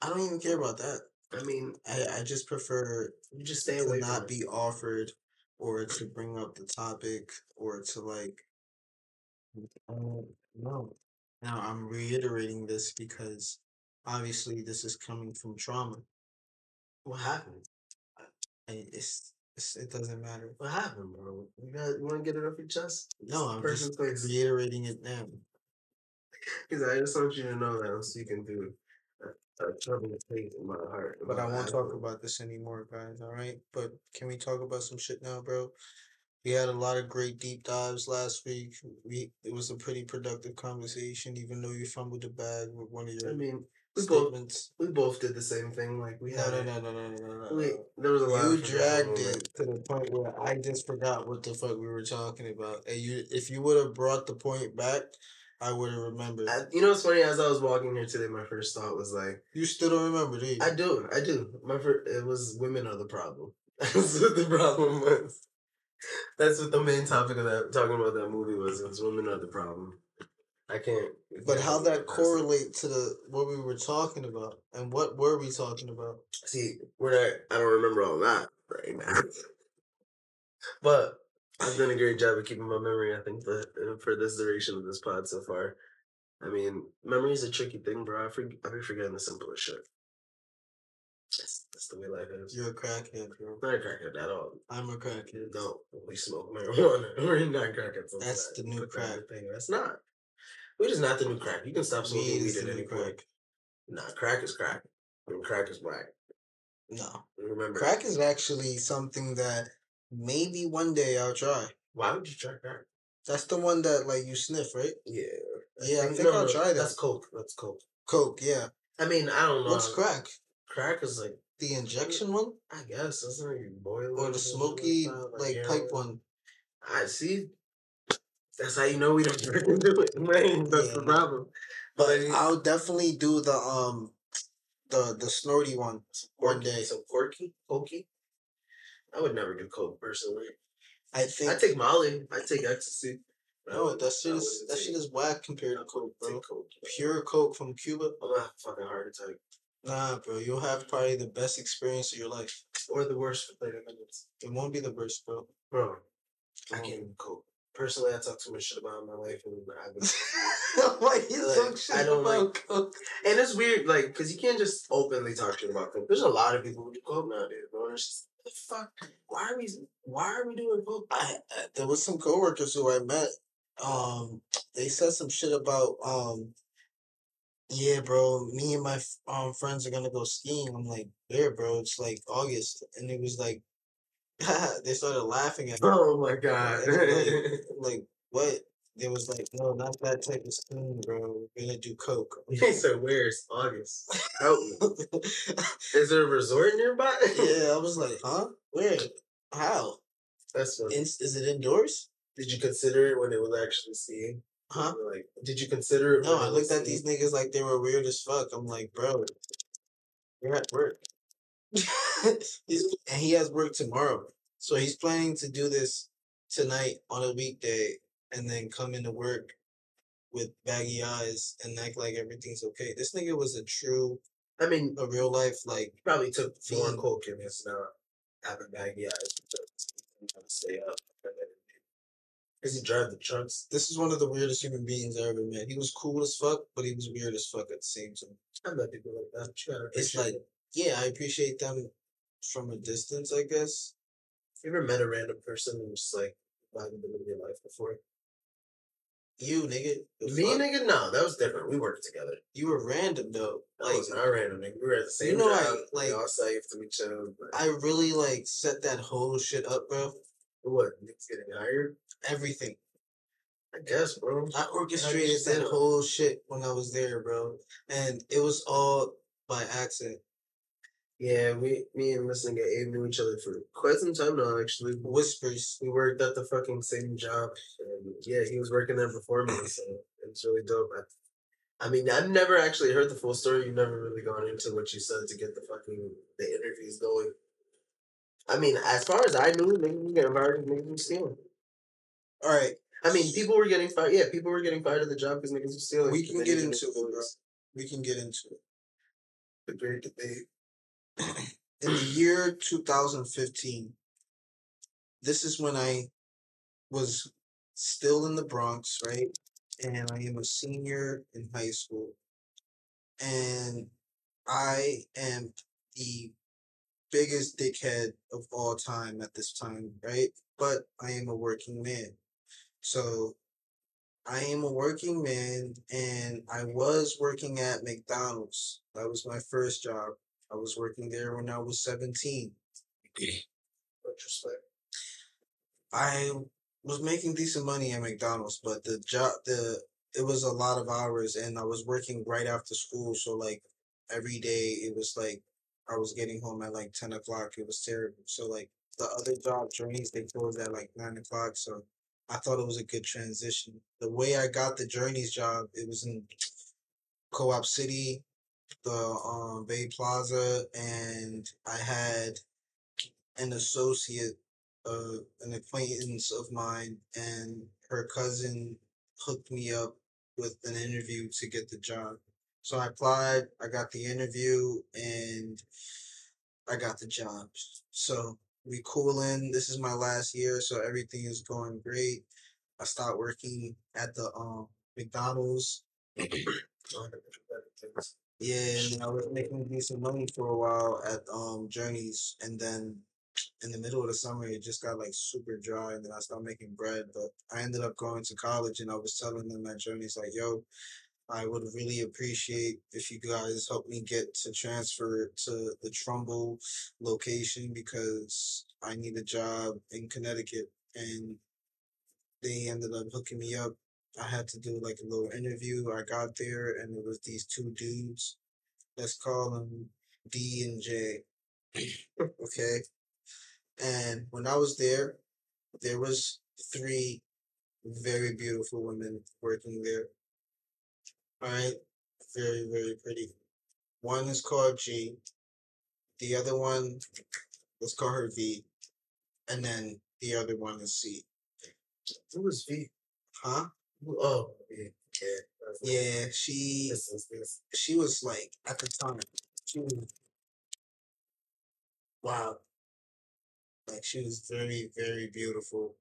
I don't even care about that. I mean, I, I just prefer you just stay to away not from be offered or to bring up the topic or to like um, no now i'm reiterating this because obviously this is coming from trauma. What happened? and it's, it's it doesn't matter What happened, bro? You got you want to get it off your chest? no i'm Person just place. reiterating it now Because I just want you to know that I'm speaking through a, a troubling place in my heart. in but my i won't talk about this anymore guys all right but can we talk about some shit now bro we had a lot of great deep dives last week. We it was a pretty productive conversation, even though you fumbled the bag with one of your. I mean, we both we both did the same thing. Like we No, had no, no, no, no, no, no, no. We, there was a lot. You dragged it to the point where I just forgot what the fuck we were talking about. And you, if you would have brought the point back, I would have remembered. I, you know what's funny? As I was walking here today, my first thought was like, you still don't remember, do you? I do, I do. My first, it was women are the problem. That's what the problem was. That's what the main topic of that talking about that movie was. It was women are the problem. I can't. but how that get past it. correlate to the what we were talking about, and what were we talking about? See, we're not. I don't remember all that right now. but I've done a great job of keeping my memory. I think uh, for this duration of this pod so far, I mean, memory is a tricky thing, bro. I forg I be forgetting the simplest shit. That's, that's the way life is. You're a crackhead, bro. not a crackhead at all. I'm a crackhead. No, we smoke marijuana. We're not crackheads. That's the new crack. Thing. That's not. Weed is not the new crack. You can stop smoking Weed weed at any new point. crack. Nah, crack is crack. And crack is black. No, Remember, crack is actually something that maybe one day I'll try. Why would you try crack? That's the one that like you sniff, right? Yeah. Yeah, I think I'll try that. That's coke. That's coke. Coke, yeah. I mean, I don't know. What's crack? Crack is like, The injection one I guess, that's not you boil or the smoky like heroin. pipe one? I see. That's how you know we don't freaking do it, man. That's Yeah, the no. problem. But I I'll definitely do the um the the snorty one one day. So quirky, pokey. I would never do coke personally. I think I take Molly. I take ecstasy. no, that shit is that shit is whack compared to coke, bro. take coke. Pure coke from Cuba, I'm gonna have a fucking heart attack. nah, bro. You'll have probably the best experience of your life. Or the worst for 30 minutes. It won't be the worst, bro. Bro, I can't even cope. Personally, I talk too much shit about my life, and I. Why you Like, talk shit I don't about like- coke? and it's weird, like, because you can't just openly talk shit about coke. There's a lot of people who do coke nowadays, bro. And it's just, the fuck? Why are we? Why are we doing coke? I, I there was some coworkers who I met. Um, they said some shit about um. Yeah, bro. Me and my um friends are gonna go skiing. I'm like, where, bro? It's like August, and it was like, they started laughing at me. Oh my god! Like, like what? They was like, no, not that type of skiing, bro. We're gonna do coke. he said, "Where's August? Help me. Is there a resort nearby?" yeah, I was like, huh? Where? How? That's funny. In, is it indoors? Did you consider it when it was actually seeing? Huh? Like, did you consider it? No, when I looked at these niggas like they were weird as fuck. I'm like, bro, you're at work. he's and he has work tomorrow, so he's planning to do this tonight on a weekday, and then come into work with baggy eyes and act like everything's okay. This nigga was a true, I mean, a real life like. probably took more Fiend. coke and it's not uh, having baggy eyes because to stay up. Because he drive the trucks. This is one of the weirdest human beings I ever met. He was cool as fuck, but he was weird as fuck at the same time. I met people like that. It's like, yeah, I appreciate them from a distance, I guess. you ever met a random person and just like vibing them in your life before? You nigga, Me, fuck? nigga, no, that was different. We worked together. You were random though. Like was not random. Nigga. We were at the same You know, job. I- like- we all saved to each other. But I really like set that whole shit up, bro. what? Niggas getting hired? Everything. I guess, bro. I orchestrated set that whole shit when I was there, bro. And it was all by accident. Yeah, we, me and this nigga Ape knew each other for quite some time now. Actually, Whispers. we worked at the fucking same job, and yeah, he was working there before me, so it's really dope. I, I mean, I've never actually heard the full story. You've never really gone into what you said to get the fucking the interviews going. I mean, as far as I knew, niggas getting fired niggas were stealing. All right, I mean, people were getting fired. Yeah, people were getting fired at the job because niggas were stealing. we can get into it, bro. We can get into it. The great debate. In the year 2015, this is when I was still in the Bronx, right? And I am a senior in high school. And I am the biggest dickhead of all time at this time, right? But I am a working man. So I am a working man and I was working at McDonald's. That was my first job. I was working there when I was 17. Retrospect. I was making decent money at McDonald's, but the job the it was a lot of hours and I was working right after school, so like every day it was like I was getting home at like ten o'clock. It was terrible. So like the other job Journeys they closed at like nine o'clock, so I thought it was a good transition. The way I got the Journeys job, it was in Co-op City, the um Bay Plaza, and I had an associate uh, an acquaintance of mine and her cousin hooked me up with an interview to get the job. So I applied, I got the interview, and I got the job. So we coolin'. This is my last year, so everything is going great. I stopped working at the um McDonald's. Yeah, and I was making decent money for a while at um Journeys, and then in the middle of the summer it just got like super dry, and then I started making bread. But I ended up going to college, and I was telling them at Journeys like, "Yo, I would really appreciate if you guys help me get to transfer to the Trumbull location because I need a job in Connecticut." And they ended up hooking me up. I had to do like a little interview. I got there, and it was these two dudes. Let's call them D and J. okay. And when I was there, there was three very beautiful women working there. All right, very very pretty. One is called G. The other one, let's call her V, and then the other one is C. Who was V? Huh? Oh, yeah. Yeah. She This is this. she was like at the time she was wow like she was very very beautiful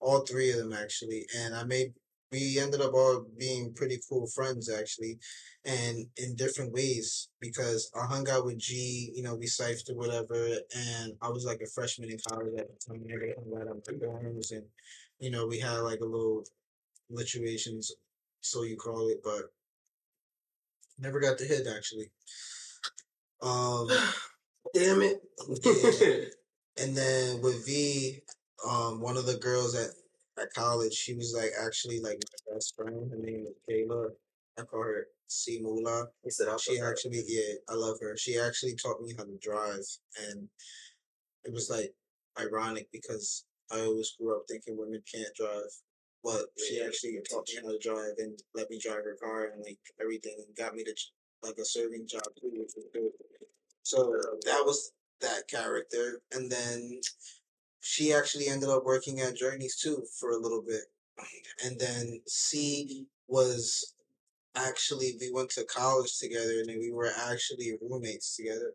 all three of them actually, and I made we ended up all being pretty cool friends actually, and in different ways because I hung out with G, you know, we cyphed or whatever, and I was like a freshman in college at the time. We hung out at the dorms, and you know, we had like a little situations, so you call it, but never got the hit actually. Um, damn it. yeah. And then with V, um, one of the girls at at college, she was like actually like my best friend. Her name is Kayla. I call her C Mula. He said, She actually, yeah, I love her. She actually taught me how to drive, and it was like ironic because I always grew up thinking women can't drive, but she actually taught me how to drive and let me drive her car and like everything, and got me to like a serving job too, which was good. So that was that character, and then she actually ended up working at Journeys too for a little bit, and then C was actually we went to college together, and we were actually roommates together.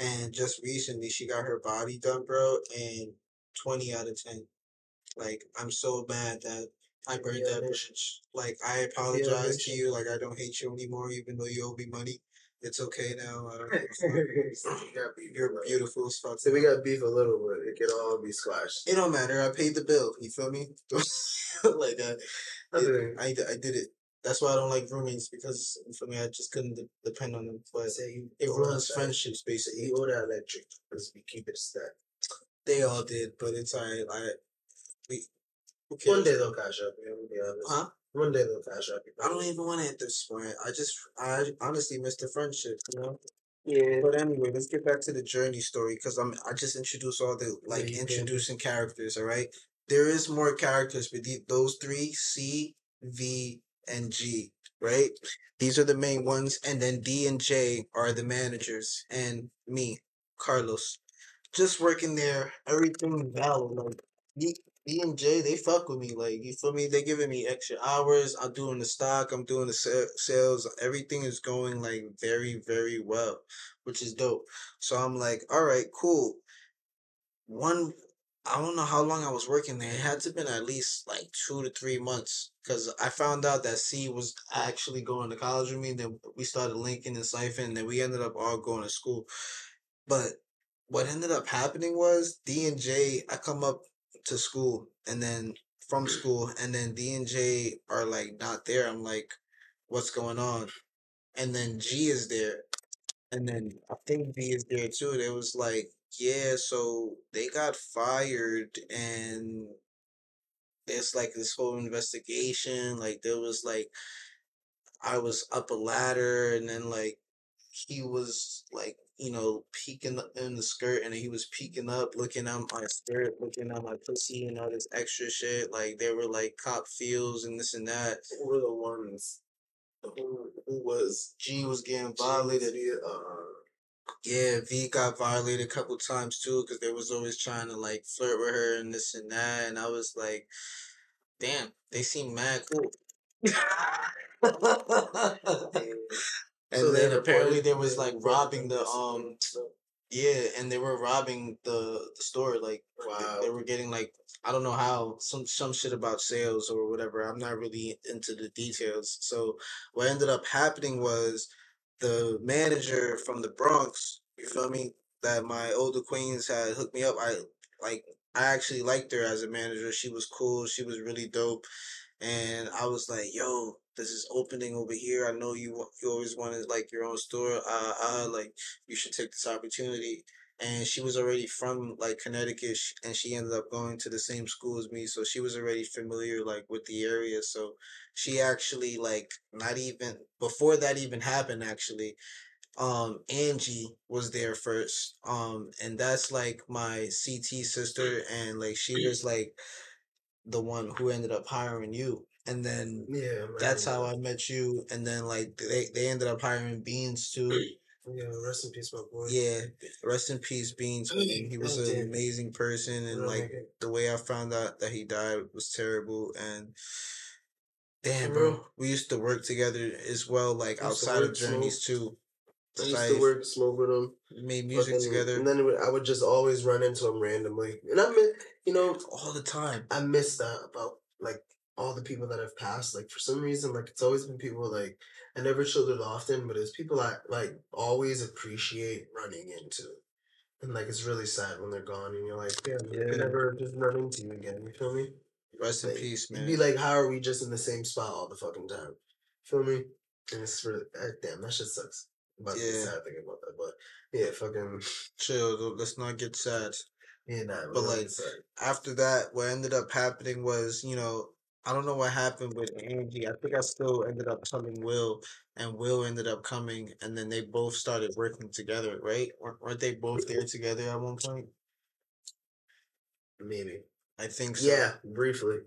And just recently, she got her body done, bro, and twenty out of ten. Like I'm so mad that I burned that bitch. bridge. Like I apologize to you. Like I don't hate you anymore, even though you owe me money. It's okay now. I You're beautiful as fuck. So we got beef a little, but it can all be squashed. It don't matter. I paid the bill. You feel me? like uh, I it- I, I did it. That's why I don't like roommates because for me, I just couldn't de- depend on them. But Say it ruins friendships, basically. you owe that electric because we keep it stacked. They all did, but it's alright. I we? One day they'll cash up. You know, to be honest. Huh? One day they'll cash up. I don't even want it at this point. I just I honestly miss the friendship, you know. Yeah. But anyway, let's get back to the journey story because I'm I just introduced all the like did. introducing characters. All right, there is more characters, but the, those three C, V, and G. Right, these are the main ones, and then D and J are the managers, and me, Carlos, just working there. Everything valid. Like D, D and J, they fuck with me. Like you feel me? They giving me extra hours. I'm doing the stock. I'm doing the sales. Everything is going like very very well, which is dope. So I'm like, all right, cool. One, I don't know how long I was working there. It had to been at least like two to three months because I found out that C was actually going to college with me. Then we started linking and siphoning, then we ended up all going to school. But what ended up happening was D and J. I come up to school and then from school, and then D and J are like not there. I'm like, what's going on? And then G is there, and then I think V is there too. It was like, yeah, so they got fired, and it's like this whole investigation. Like there was like, I was up a ladder, and then like he was like you know peeking in the skirt and he was peeking up looking at my skirt looking at my pussy and all this extra shit. Like they were like cop feels and this and that. Who were the ones? Who, who was g was getting violated. Uh, yeah v got violated a couple times too because they was always trying to like flirt with her and this and that and i was like damn they seem mad cool and So then apparently there was like robbing the um Yeah, and they were robbing the, the store. Like, they- they, were getting like I don't know how some some shit about sales or whatever. I'm not really into the details. So what ended up happening was the manager from the Bronx. You feel me? That my older queens had hooked me up. I like I actually liked her as a manager. She was cool. She was really dope. And I was like, "Yo, this is opening over here. I know you you always wanted like your own store. Uh, uh, like you should take this opportunity." And she was already from like Connecticut, and she ended up going to the same school as me, so she was already familiar like with the area. So she actually like not even before that even happened. Actually, um, Angie was there first. Um, and that's like my CT sister, and like she was like the one who ended up hiring you, and then Yeah, that's how I met you, and then like they they ended up hiring Beans too. Yeah, rest in peace, my boy. Yeah, rest in peace, Beans. man. He was an amazing person, and like the way I found out that he died was terrible. And damn, bro, we used to work together as well, like outside of Journeys too. I used to work, smoke with him, made music fucking, together, and then I would just always run into him randomly, and I miss, you know, all the time. I miss that about like all the people that have passed. Like for some reason, like it's always been people like I never showed it often, but it's people I like always appreciate running into. And like it's really sad when they're gone, and you're like, damn, yeah. I never just run into you again. You feel me? Rest like, in peace, man. You'd be like, how are we just in the same spot all the fucking time? Feel me? And it's really, uh, damn, that shit sucks. But yeah. sad thinking about that, but yeah, fucking chill. Let's not get sad. Yeah, nah, but like after that, what ended up happening was, you know, I don't know what happened with Angie. I think I still ended up telling Will, and Will ended up coming, and then they both started working together, right? Weren't they both there together at one point? Maybe. I think so. Yeah, briefly.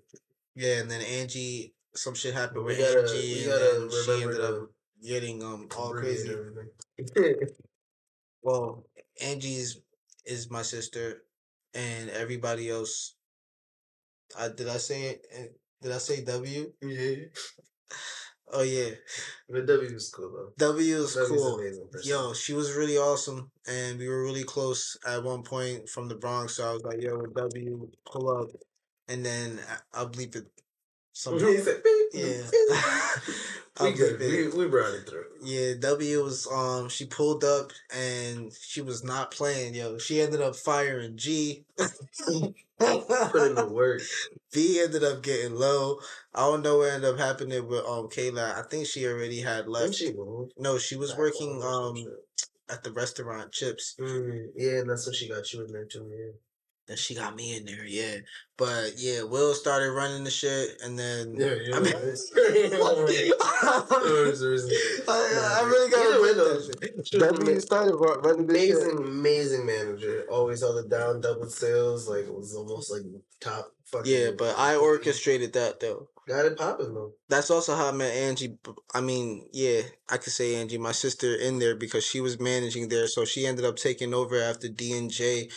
Yeah, and then Angie, some shit happened with gotta, Angie, and then she ended up getting um all crazy. well, Angie's is my sister, and everybody else. I did I say it? Did I say W? Yeah. Oh yeah. But W was cool though. W was W's cool. Yo, she was really awesome, and we were really close at one point from the Bronx. So I was like, "Yo, W, pull up," and then I'll bleep it. Somehow. yeah. we good. We, we brought it through. Yeah, W was um she pulled up and she was not playing, yo. She ended up firing G. Put in the work. V ended up getting low. I don't know what ended up happening with um Kayla. I think she already had left. She? No, she was working um at the restaurant Chips. Mm, yeah, and that's when she got you in there too. Yeah. Then she got me in there, yeah. But yeah, Will started running the shit, and then yeah, yeah. I, mean, I, I really got to win those. That started running amazing, amazing manager. Always held it down, double sales, like it was almost like top fucking. Yeah, but I orchestrated that though. Got it popping though. That's also how I met Angie. I mean, yeah, I could say Angie, my sister, in there because she was managing there, so she ended up taking over after D and J,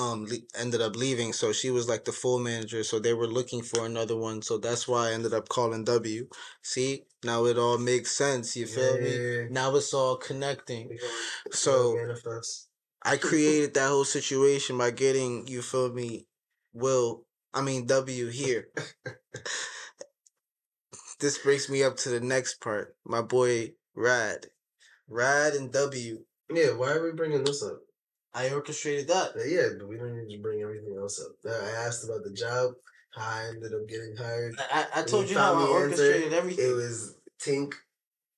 um, ended up leaving. So she was like the full manager. So they were looking for another one. So that's why I ended up calling W. See, now it all makes sense. You feel yeah, me? Now it's all connecting. So I created that whole situation by getting you feel me, Will. I mean W here. this brings me up to the next part. My boy Rad, Rad and W. Yeah, why are we bringing this up? I orchestrated that. Yeah, but we don't need to bring everything else up. I asked about the job, how I ended up getting hired. I, I told you how I orchestrated answer, everything. It was Tink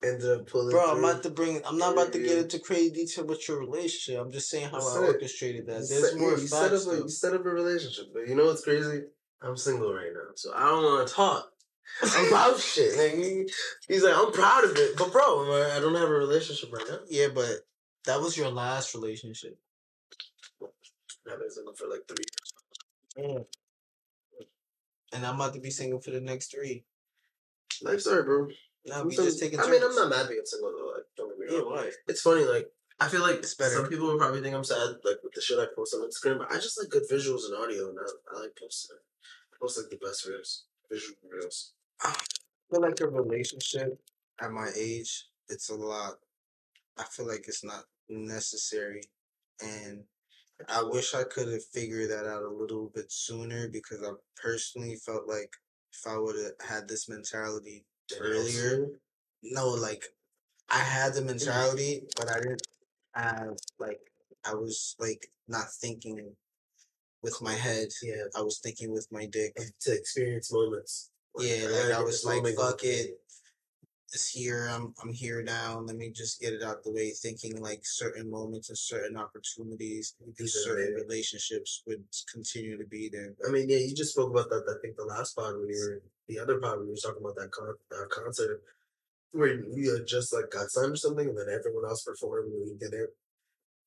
ended up pulling. Bro, I'm about to bring. I'm not about to get into crazy detail with your relationship. I'm just saying how I, I orchestrated that. There's set, more yeah, you set up a, you set up a relationship, but you know what's crazy? I'm single right now, so I don't want to talk about shit. Like, he's like, I'm proud of it, but bro, I don't have a relationship right now. Yeah, but that was your last relationship. I've been single for like three years. Yeah. And I'm about to be single for the next three. Life story, bro. Now we just taking. I mean, I'm not mad being single though. Like, don't get me wrong. Yeah, why? It's funny, like. I feel like it's better. some people would probably think I'm sad, like with the shit I post on Instagram, but I just like good visuals and audio, and I, I like posting. I post like the best reels, visual reels. I feel like a relationship at my age, it's a lot. I feel like it's not necessary, and I wish I could have figured that out a little bit sooner because I personally felt like if I would have had this mentality earlier, no, like I had the mentality, but I didn't have like I was like not thinking with my head. Yeah, I was thinking with my dick to experience moments. Yeah, like I was like, fuck it. It's here. I'm I'm here now. Let me just get it out the way. Thinking like certain moments and certain opportunities, these certain relationships would continue to be there. I mean, yeah, you just spoke about that. I think the last pod when you were the other pod when you were talking about that con- uh, concert where you had just like got signed or something, and then everyone else performed and you did it,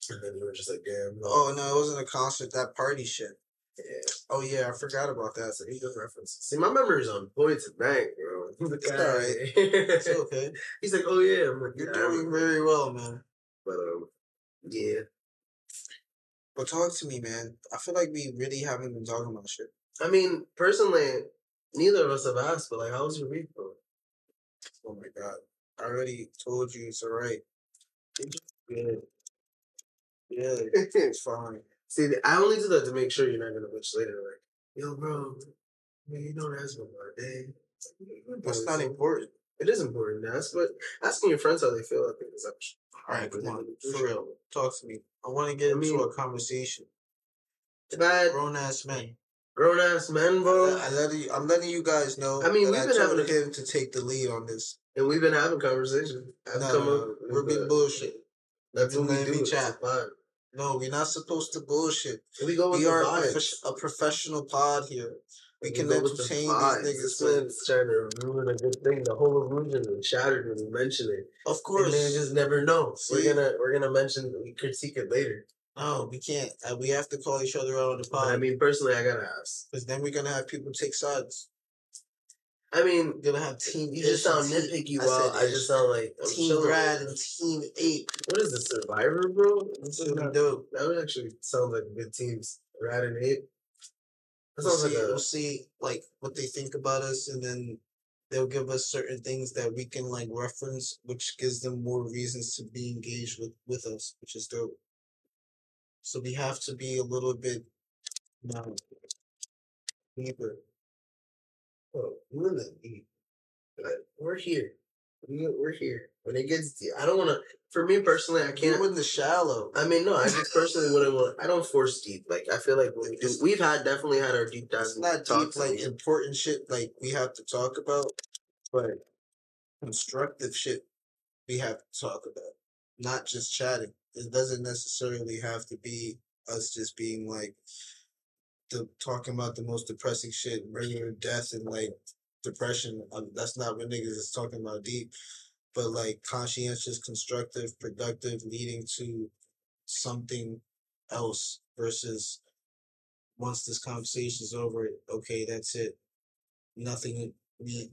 and then you were just like, damn. No. Oh no, it wasn't a concert. That party shit. Yeah. Oh yeah, I forgot about that. So he good references. See, my memory's on point tonight, bro. It's all right. it's okay. He's like, oh yeah, I'm like, you're yeah, doing very well, man. But um, yeah. But talk to me, man. I feel like we really haven't been talking about shit. I mean, personally, neither of us have asked, but like, how was your week, bro? Oh my god, I already told you it's alright. Yeah. Yeah, it's fine. See, I only do that to make sure you're not gonna bitch later. Like, yo, bro, man, you know that's my birthday. That's not important. It is important. That's but asking your friends how they feel, I think is actually. All right, come on, for real. Talk to me. I want to get into mean- a conversation. Bad Grown ass men. grown ass men, bro. I, I letting you, I'm letting you guys know. I mean, we've I been having a- him to take the lead on this. And we've been having conversations. I've No, come no, up we're being bullshit. That's what we do. me It's chat. vibe. No, we're not supposed to bullshit. We go with We the are a, vibes. a professional pod here. We We can with the entertain these niggas. Man's trying to ruin a good thing. The whole illusion is shattered when we mention it. of And course. they just never know. See? We're gonna we're gonna mention we critique it later. No, we can't. Uh, we have to call each other out on the But I mean, personally, I gotta ask. Because then we're going to have people take sides. I mean, to have team you just sound nitpicky. I While said I just sound like I'm Team chilling. Rad and Team Ape. What is the Survivor, bro? That's what mm-hmm. we do. That would actually sound like good teams. Rad and Ape. That We'll sounds see, like a we'll see like what they think about us and then they'll give us certain things that we can like reference which gives them more reasons to be engaged with with us which is dope so we have to be a little bit you know, deeper Oh, you in the deep. But we're here. We, we're here. When it gets deep, I don't want to. For me personally, I Can't can't. the shallow I mean, no, I just personally wouldn't want. I don't force deep. Like I feel like we do, we've had definitely had our deep dives. it's not deep like and- important shit like we have to talk about but constructive shit we have to talk about not just chatting it doesn't necessarily have to be us just being like the talking about the most depressing shit regular death and like depression um, that's not what niggas is talking about deep but like conscientious constructive productive leading to something else versus once this conversation is over, okay, that's it. Nothing we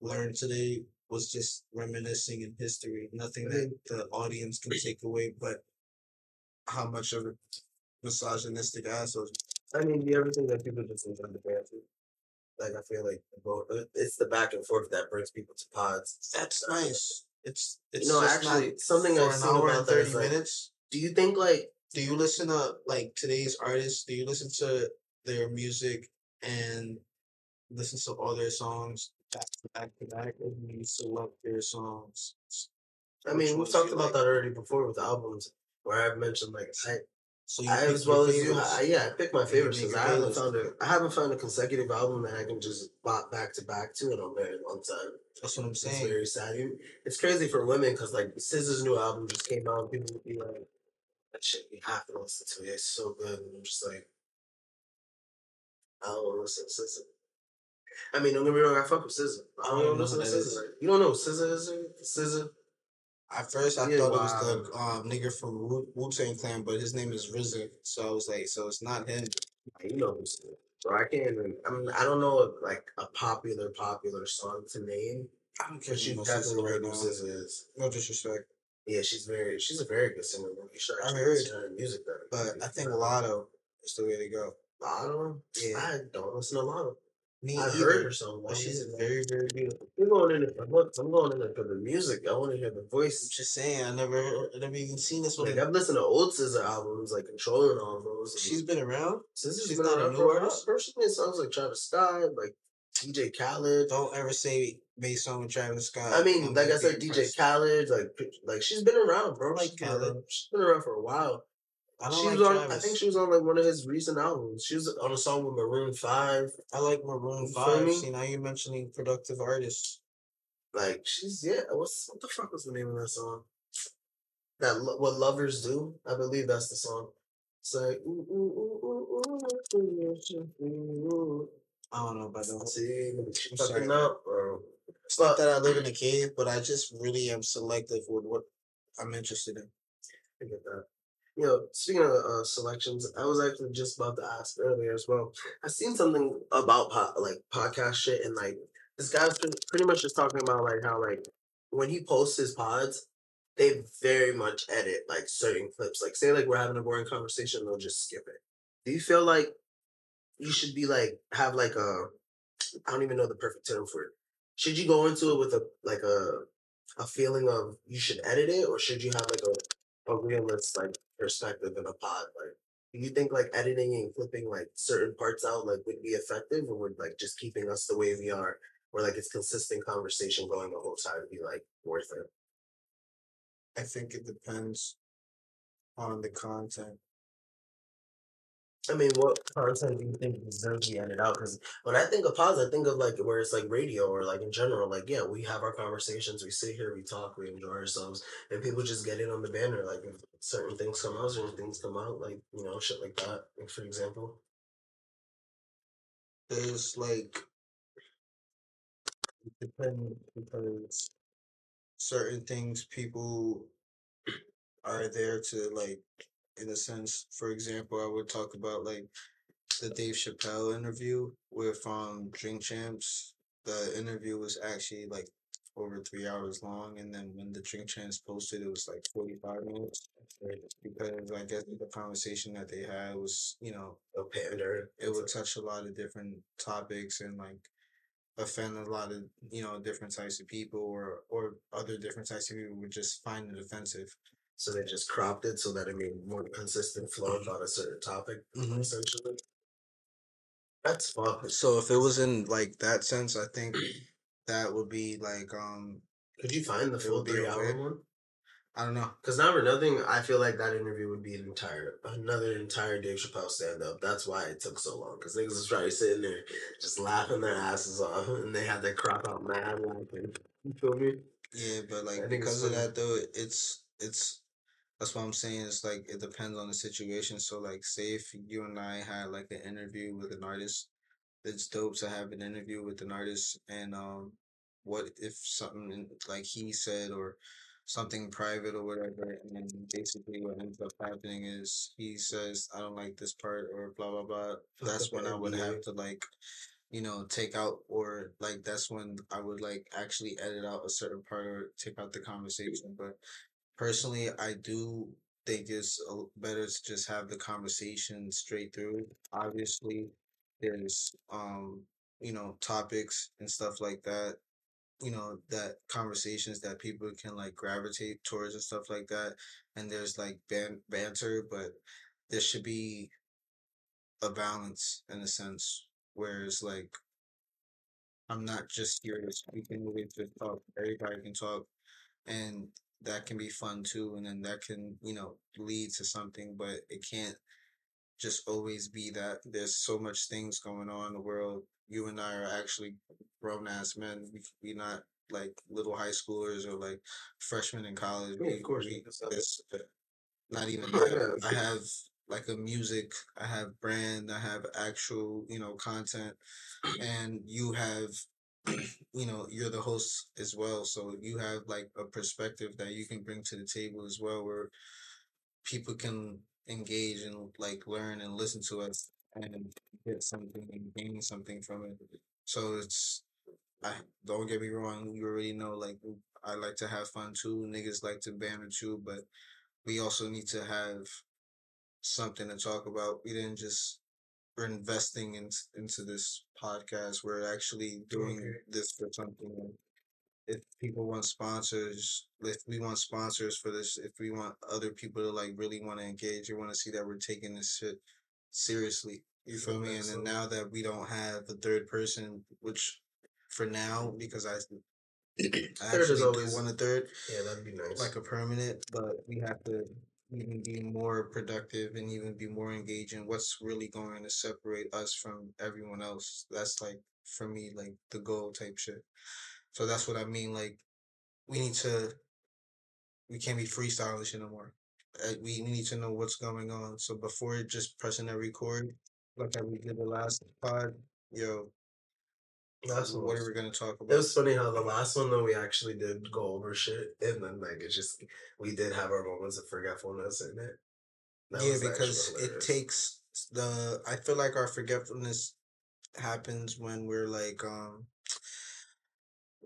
learned today was just reminiscing in history. Nothing that the audience can take away, but how much of a misogynistic assholes. I mean, the other thing that people just enjoy the banter. Like I feel like both, uh, it's the back and forth that brings people to pods. That's nice. It's it's just actually, something I've seen about thirty like, minutes. Do you think like Do you listen to like today's artists? Do you listen to their music and listen to all their songs back to back to back, or do you select their songs? I mean, we've talked about like? that already before with albums, where I've mentioned like I, So as well as you. I, yeah, I pick my favorites because I haven't found a, I haven't found a consecutive album that I can just bop back to back to in a very long time. That's what I'm It's saying. very sad. It's crazy for women because like SZA's new album just came out. and People would be like, "That shit, you have to listen to it. It's so good." And I'm just like, I don't want to listen to SZA. I mean, don't get me wrong. I fuck with SZA. I don't I don't want know to who listen to is. You don't know SZA? SZA. At first, I Yeah, thought wow. it was the um, nigga from Wu Tang Clan, but his name is RZA. So I was like, so it's not him. You know. Bro, I can't even. I mean, I don't know like a popular, popular song to name, I don't care you you know definitely SZA right who now. SZA is. No disrespect, Yeah, she's very. She's a very good singer. You I heard. her music. But I think Latto is the way to go. Latto. Yeah. I don't listen to Latto. Me I've either. heard her song, she's very, very beautiful. We're going in. There, what- I'm going in there for the music. I want to hear the I'm voice. just saying, I never, heard, I never even seen this one. Like I've listened to old SZA albums, like Controlling all those. She's been around. SZA's she's been not a around new a while. artist? Personally, it sounds like Travis Scott, like DJ Khaled. Don't ever say based on with Travis Scott. I mean, I'm like I said, DJ impressed. Khaled, like like she's been around, bro. Like She's been Khaled. around- She's been around for a while. I don't She like was on. Travis. I think she was on like one of his recent albums. She was on a song with Maroon Five. I like Maroon You Five. See, now you're mentioning productive artists. Like she's yeah. What's what the fuck was the name of that song? That Lo- what lovers do. I believe that's the song. It's like ooh, ooh, ooh, ooh, ooh. I don't know about that. see, I'm sorry. up, bro. It's not that I live in a cave, but I just really am selective with what I'm interested in. I get that. You know, speaking of uh, selections, I was actually just about to ask earlier as well. I seen something about po- like podcast shit, and like this guy's pre- pretty much just talking about like how like when he posts his pods, they very much edit like certain clips. Like say like we're having a boring conversation, they'll just skip it. Do you feel like you should be like have like a I don't even know the perfect term for it. Should you go into it with a like a a feeling of you should edit it, or should you have like a a realist like perspective in a pod? Like, do you think like editing and flipping like certain parts out like would be effective, or would like just keeping us the way we are, where like it's consistent conversation going the whole time, be like worth it? I think it depends on the content. I mean, what content do you think be edited out? Because when I think of pods, I think of like where it's like radio or like in general, like yeah, we have our conversations, we sit here, we talk, we enjoy ourselves, and people just get in on the banner. Like if certain things come out, certain things come out, like you know, shit like that. Like for example, There's like it depends because certain things people are there to like in a sense for example i would talk about like the dave chappelle interview with um drink champs. The interview was actually like over three hours long and then when the drink champs posted it was like 45 minutes. Because i guess the conversation that they had was you know a pander. it would touch a lot of different topics and like offend a lot of you know different types of people or or other different types of people would just find it offensive So they just cropped it so that it made more consistent flow about a certain topic, Mhm. essentially. That's fucked. so if it was in like that sense i think that would be like um Could you find the It full would be three hour okay. one? i don't know Because not for nothing, I feel like that interview would be an entire another entire Dave Chappelle stand up. That's why it took so long. Because niggas was probably sitting there just laughing their asses off, and they had to crop out mad laughing. You feel me? yeah but I like think it's because of funny. that though it's it's that's what i'm saying it's like it depends on the situation so like say if you and i had like an interview with an artist it's dope to have an interview with an artist and um what if something like he said or something private or whatever and then basically what ends up happening is he says i don't like this part or blah blah blah that's when i would have to like you know take out or like that's when i would like actually edit out a certain part or take out the conversation but personally i do think it's better to just have the conversation straight through. Obviously there's um you know topics and stuff like that you know that conversations that people can like gravitate towards and stuff like that and there's like ban- banter but there should be a balance in a sense where it's like i'm not just here to speak and we to talk. Everybody can talk. And that can be fun too and then that can you know lead to something but it can't just always be that there's so much things going on in the world. You and i are actually grown ass men. We we not like little high schoolers or like freshmen in college. Yeah, we, of course, we, not- it's uh, not even that. i have like a music i have brand i have actual you know content and you have you know you're the host as well so you have like a perspective that you can bring to the table as well where people can engage and like learn and listen to us and get something and gain something from it. So it's i don't get me wrong you already know like i like to have fun too niggas like to banter too but we also need to have something to talk about. We didn't just we're investing in, into this podcast. We're actually doing Okay. this for something. If people want sponsors, if we want sponsors for this, if we want other people to like really want to engage, you want to see that we're taking this shit seriously. You feel me? And then now that we don't have a third person, which for now, because I, I Third actually always- a third, Yeah, that'd be nice. like a permanent, but we have to be more productive and even be more engaging. What's really going to separate us from everyone else? That's like for me, like the goal type shit. So that's what I mean. Like we need to, we can't be freestyling shit. Uh, we need to know what's going on. So before just pressing that record, like how we did the last pod, yo, That's what are we gonna talk about? It was funny how the last one though we actually did go over shit, and then like it just we did have our moments of forgetfulness in it. That yeah, because it takes the. I feel like our forgetfulness happens when we're like um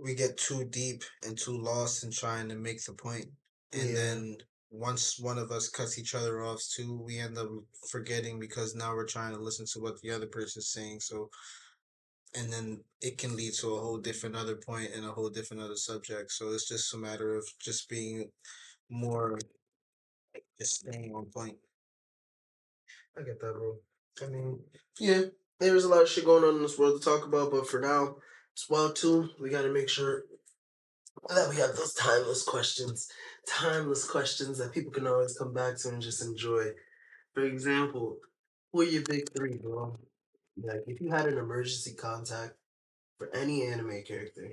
we get too deep and too lost in trying to make the point and Yeah. then once one of us cuts each other off too we end up forgetting because now we're trying to listen to what the other person's saying so and then it can lead to a whole different other point and a whole different other subject so it's just a matter of just being more just staying on point. I get that, bro. I mean, yeah, there's a lot of shit going on in this world to talk about, but for now, it's well too. We got to make sure that we have those timeless questions, timeless questions that people can always come back to and just enjoy. For example, who are your big three, bro? Like, if you had an emergency contact for any anime character,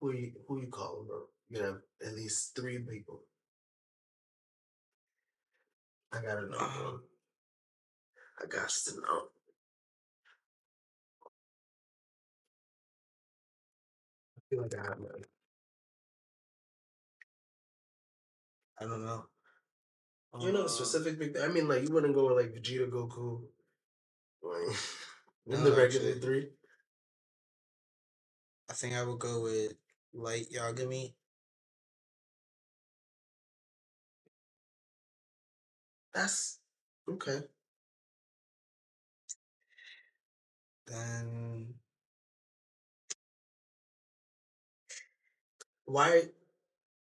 who you who you calling, bro? You have at least three people. I gotta know, bro. I got to know. I feel like I have my. I don't know. You know, Uh, specific big. I mean, like you wouldn't go with like Vegeta, Goku, like in No, the regular actually. three. I think I would go with Light Yagami. That's okay. Then Why?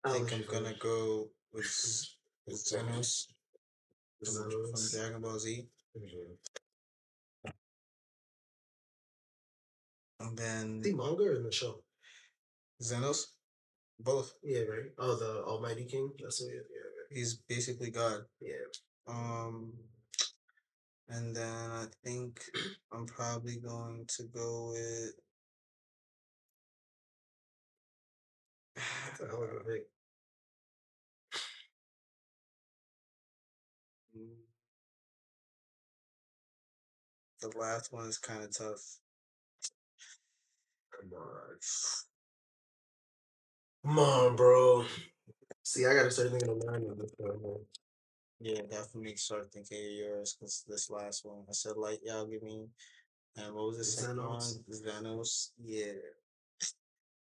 I oh, think I'm gonna go with with Zenos from, from Dragon Ball Z. Mm-hmm. And then The manga or in the show? Zenos, both. Yeah, right. Oh, the Almighty King. That's what. Yeah, yeah, He's basically God. yeah. Um, and then I think I'm probably going to go with. That's a hell of a pick. The last one is kind of tough. Come on. Bro. See, I gotta start thinking of mine at this man. Yeah, definitely start thinking of yours because this last one I said Light Yagami, and what was the second one? Xenos. Xenos. Yeah.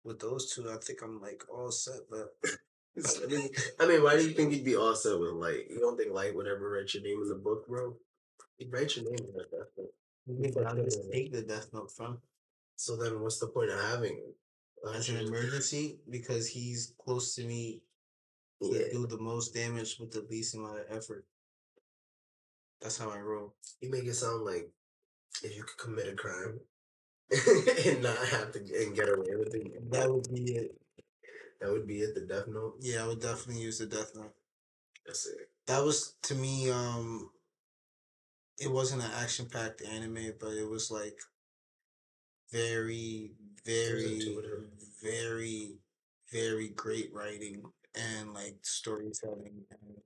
With those two, I think I'm like all set, but I mean, I mean, why do you think you'd be all set with Light? You don't think Light would ever write your name in the book, bro? He'd write your name in that Death Note. but I'll just take the Death Note from So then, what's the point of having? a as an emergency because he's close to me to Yeah, do the most damage with the least amount of effort. That's how I roll. you make it sound like if you could commit a crime and not have to and get away with it, That would be it. that would be it. The Death Note. Yeah, I would definitely use the Death Note. That's it. That was to me, um it wasn't an action packed anime, but it was like very, very, very, very great writing and like storytelling. And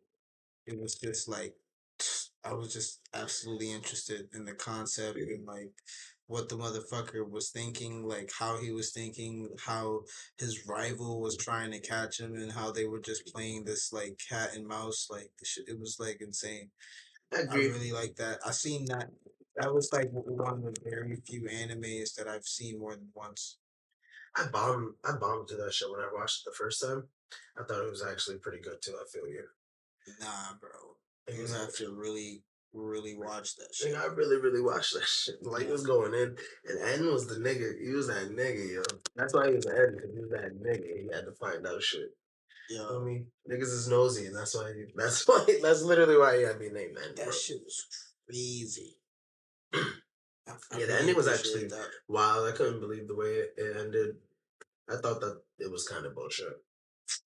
it was just like I was just absolutely interested in the concept and like what the motherfucker was thinking, like how he was thinking, how his rival was trying to catch him, and how they were just playing this like cat and mouse. Like the shit, it was like insane. I I really like that. I seen that. That was like one of the very few animes that I've seen more than once. I bombed. I bombed to that show when I watched it the first time. I thought it was actually pretty good too. I feel you. Nah, bro. You was have to really, really watch that shit. Like, I really, really watched that shit. Like it was going in, and N was the nigga. He was that nigga, yo. That's why he was N because he was that nigga. He had to find out shit. You know what I mean? Niggas is nosy, and that's why. He, that's why. That's literally why he had me named N. bro. that shit was crazy. I- Yeah, the ending was actually- that. Wow, I couldn't believe the way it, it ended. I thought that it was kind of bullshit.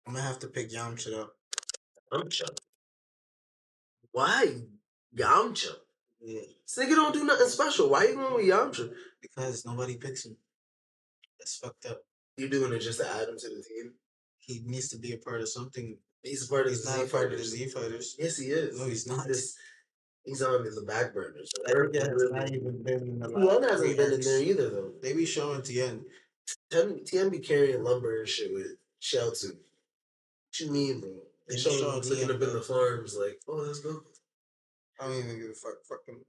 I'm gonna have to pick Yamcha though. Yamcha. Why Yamcha? Yeah, This nigga don't do nothing special. Why you going with Yamcha? because nobody picks him. That's fucked up. You doing it just to add him to the team? He needs to be a part of something. He's a part of He's the Z a part of the Fighters. Z Fighters. Yes, he is. No, he's not. just- he's on the back burners. That nigga has not even been in the Tien hasn't been in there either, though. They be showing Tien. Tien, Tien be carrying lumber and shit with Shelton. What you mean, bro? They They show him showing looking Tien, up in the farms like, oh, let's go. I don't even give a fuck. Fuck them.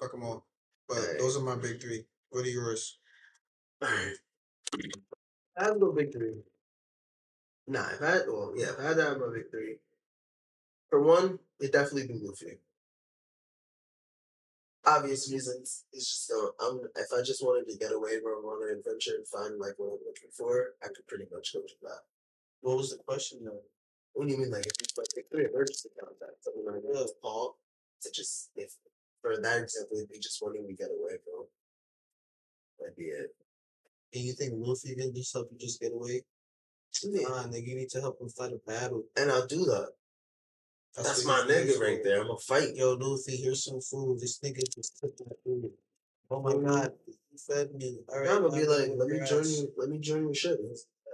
Fuck them all. But Right. those are my big three. What are yours? Alright. I have no big three. Nah, if I had, well, yeah, if I had to have my big three, for one, it definitely be Luffy. Obvious reasons. It's just, uh, I'm, if I just wanted to get away from on an adventure and find like what I'm looking for, I could pretty much go to that. What was the question though? What do you mean, like if you like pick three emergency contacts? I mean, like yeah. Paul to just if for that example, it'd be just wanting to get away, bro. That'd be it. And you think Luffy can just help you just get away? Yeah. Nah, nigga, you need to help him fight a battle. And I'll do that. That's, That's my nigga right there. I'm gonna fight. Yo, Luffy, here's some food. This nigga just took my food. Oh my mm-hmm. god, you fed me. All right, I'm gonna be like, let me join you. Let me join your shit.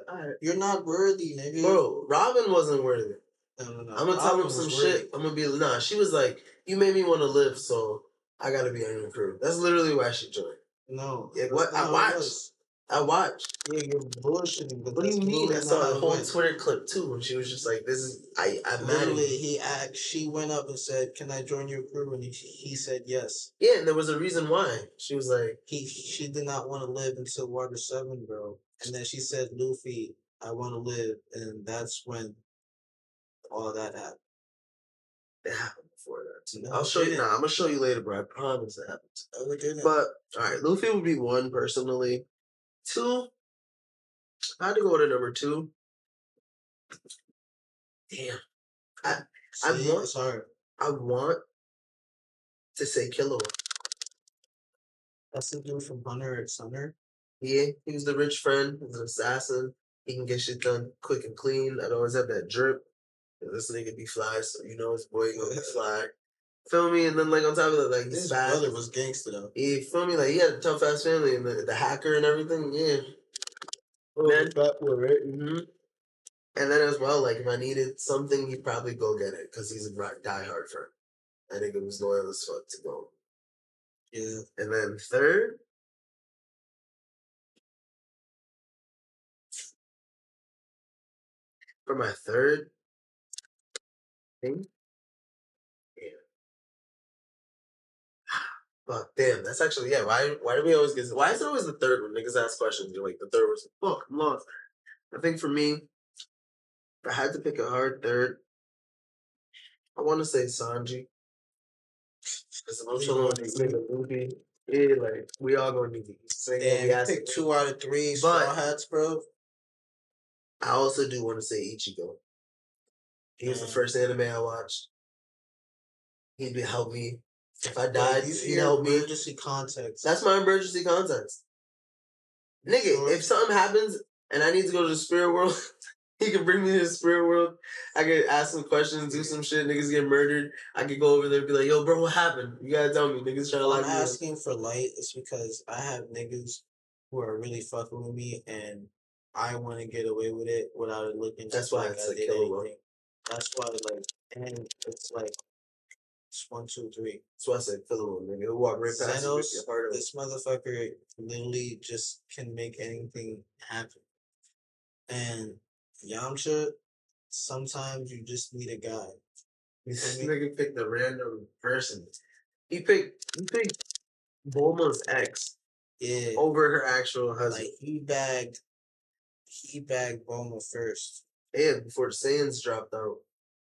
Right. You're not worthy, nigga. Bro, Robin wasn't worthy. No, no, no. I'm gonna tell him some shit. I'm gonna be nah. She was like, you made me want to live, so I gotta be on your crew. That's literally why she joined. No, yeah, what I watched. I watched. Yeah, you're bullshitting. what do you mean? I saw a whole Twitter clip too, when she was just like, "This is I." I literally he asked. She went up and said, "Can I join your crew?" And he, he said yes. Yeah, and there was a reason why. She was like, he she did not want to live until Water Seven, bro. And then she said, "Luffy, I want to live," and that's when all that happened. It happened before that. No, I'll show you. Nah, I'm gonna show you later, bro. I promise it happened. Oh, but all right, Luffy would be one personally. Two, I had to go to number two. Damn, I See, I want. Sorry. I want to say Killua. That's the dude from Hunter x Hunter. Yeah, he was the rich friend. He's an assassin. He can get shit done quick and clean. I'd always have that drip. This nigga be fly, so you know his boy gonna be fly. Feel me? And then like on top of that, like his brother was gangster though. He feel me? Like he had a tough ass family and the, the hacker and everything. Yeah. Oh, then, that boy, right? Mm-hmm. And then as well, like if I needed something, he'd probably go get it because he's a diehard friend. I think it was loyal as fuck to go. Yeah. And then third, for my third thing, Fuck, damn, that's actually yeah. Why why do we always get? Why is it always the third one? Niggas ask questions. You're like the third was fuck. I'm lost. I think for me, if I had to pick a hard third, I want to say Sanji. Because emotional nigga movie. Yeah, like we all gonna need to sing. Pick two out of three straw hats, bro. I also do want to say Ichigo. He was the mm. first anime I watched. He'd help me if I died, you, you help me. Emergency context. That's my emergency contacts. Nigga, sure. if something happens and I need to go to the spirit world, he can bring me to the spirit world. I could ask some questions, do some shit. Niggas get murdered. I could go over there and be like, "Yo, bro, what happened? You gotta tell me." Niggas trying to lock I'm asking for light is because I have niggas who are really fucking with me, and I want to get away with it without it looking. That's why like it's I did anything. That's why, like, and it's like one, two, three. That's why I said fill nigga. He'll walk right past Zenos, you. This motherfucker literally just can make anything happen. And Yamcha, sometimes you just need a guy. This nigga picked a random person. He picked he picked Bulma's ex. Yeah. Over her actual husband. Like he bagged he bagged Bulma first. And before the Saiyans dropped out.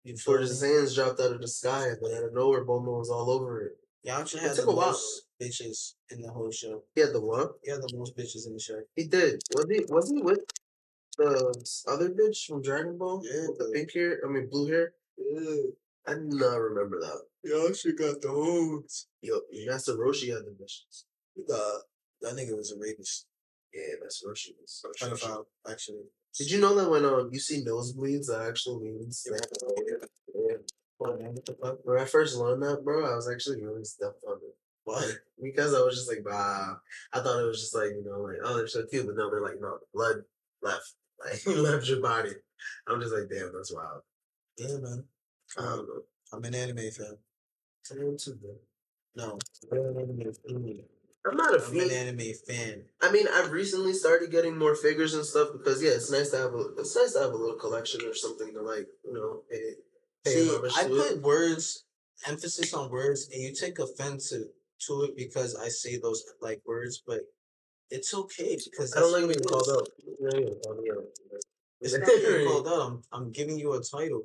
Before the Saiyans dropped out of the sky, but out of nowhere, Bulma was all over it. Yamcha had the most bitches in the whole show. He had the what? He had the most bitches in the show. He did. Was he? Was he with the other bitch from Dragon Ball? Yeah, with the pink hair. I mean, blue hair. Yeah. I do not remember that. Yamcha got the hoes. Yo, Master Roshi had the bitches. Uh, that nigga was a rapist. Yeah, Master Roshi was. Pedophile, actually. Did you know that when um you see nosebleeds, that actually means yeah. that, yeah. When I first learned that, bro, I was actually really stuffed on it. Why? because I was just like, wow. I thought it was just like, you know, like, oh, they're so cute, but no, they're like, no, the blood left. Like, left your body. I'm just like, damn, that's wild. Yeah, man. I don't know. I'm an anime fan. I'm too, bro. No, I'm an anime fan. I'm not a I'm an anime fan. I mean, I've recently started getting more figures and stuff because yeah, it's nice to have a it's nice to have a little collection or something to like you know. Pay, pay See, I put it. words, emphasis on words, and you take offense to, to it because I say those like words, but it's okay because I don't like being called out. It's not being called out. I'm, I'm giving you a title.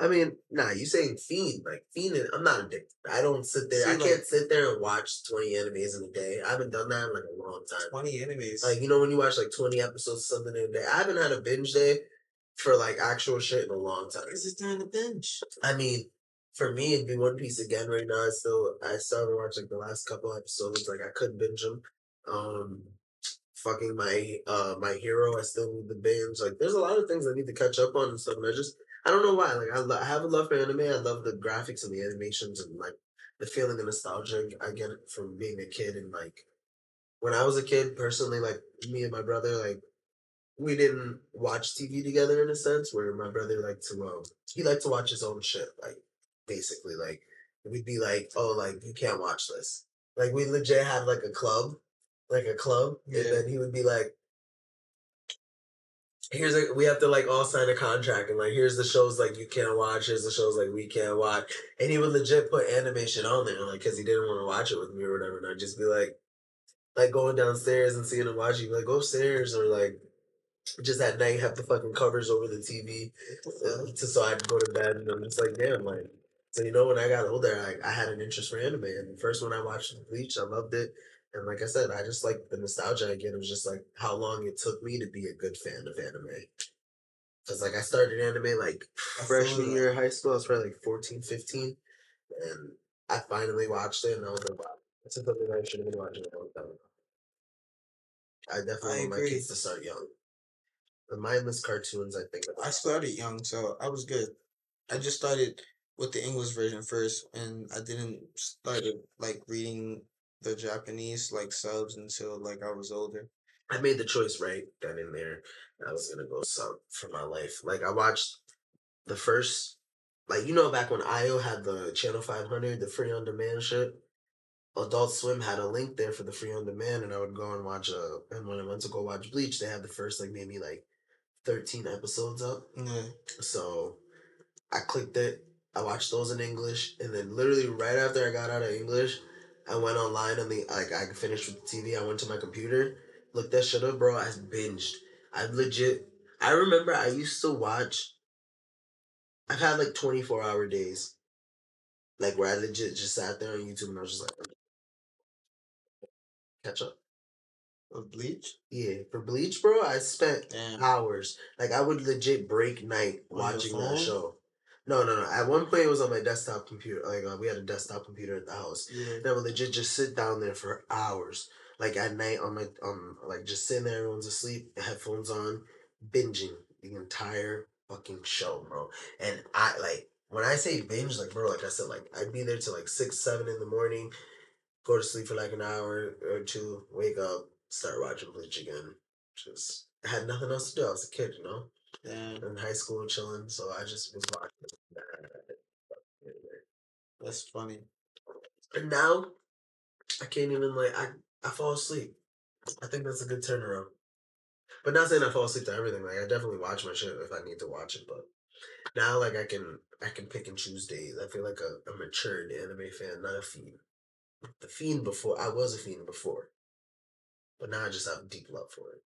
I mean, nah, you saying fiend like fiend? I'm not addicted. I don't sit there. See, I can't sit there and watch 20 animes in a day. I haven't done that in like a long time. 20 animes. Like you know when you watch like 20 episodes of something in a day. I haven't had a binge day for like actual shit in a long time. Because it's time to binge. I mean, for me, it'd be One Piece again right now. I still, I still haven't watched like the last couple episodes. Like I couldn't binge them. Um, fucking my uh my hero. I still need the binge. Like there's a lot of things I need to catch up on and stuff. And I just, I don't know why. Like I, lo- I have a love for anime. I love the graphics and the animations and like the feeling of nostalgia I get from being a kid and like when I was a kid, personally, like me and my brother, like we didn't watch TV together in a sense. Where my brother liked to, um, he liked to watch his own shit. Like basically, like we'd be like, oh, like you can't watch this. Like we legit had like a club, like a club, Yeah. and then he would be like. Here's like we have to like all sign a contract and like here's the shows like you can't watch here's the shows like we can't watch and he would legit put animation on there like because he didn't want to watch it with me or whatever and I'd just be like like going downstairs and seeing him watching, like go upstairs or like just at night have the fucking covers over the TV uh, to so I'd go to bed and I'm just like damn like so you know when I got older I, I had an interest for anime and the first one I watched Bleach I loved it and like I said I just like the nostalgia again it was just like how long it took me to be a good fan of anime because like I started anime like freshman year of high school I was probably like 14 15 and I finally watched it and I was like wow it's something I should have been watching a long time ago. I definitely I want my kids to start young. The mindless cartoons, I think. I started young, so I was good. I just started with the English version first, and I didn't started like reading the Japanese like subs until like I was older. I made the choice right then and there. I was gonna go sub for my life. Like I watched the first, like you know, back when IO had the Channel Five Hundred, the free on demand shit. Adult Swim had a link there for the free on demand, and I would go and watch. Uh, and when I went to go watch Bleach, they had the first like maybe like thirteen episodes up. Yeah. So I clicked it. I watched those in English, and then literally right after I got out of English, I went online on the like I finished with the TV. I went to my computer, looked that shit up, bro. I binged. I legit. I remember I used to watch. I've had like twenty four hour days, like where I legit just sat there on YouTube and I was just like, catch up. Of Bleach. Yeah, for Bleach, bro, I spent Damn. hours. Like I would legit break night On watching that show. No, no, no. At one point, it was on my desktop computer. Like uh, we had a desktop computer at the house. Yeah. I would legit just sit down there for hours, like at night on my um, like just sitting there, everyone's asleep, headphones on, binging the entire fucking show, bro. And I like when I say binge, like bro, like I said, like I'd be there till like six, seven in the morning, go to sleep for like an hour or two, wake up, start watching Bleach again. Just I had nothing else to do. I was a kid, you know, Damn. in high school chilling, so I just was watching. That's funny. And now, I can't even like I I fall asleep. I think that's a good turnaround. But not saying I fall asleep to everything. Like I definitely watch my shit if I need to watch it. But now, like I can I can pick and choose days. I feel like a, a matured anime fan, not a fiend. The fiend before I was a fiend before, but now I just have deep love for it.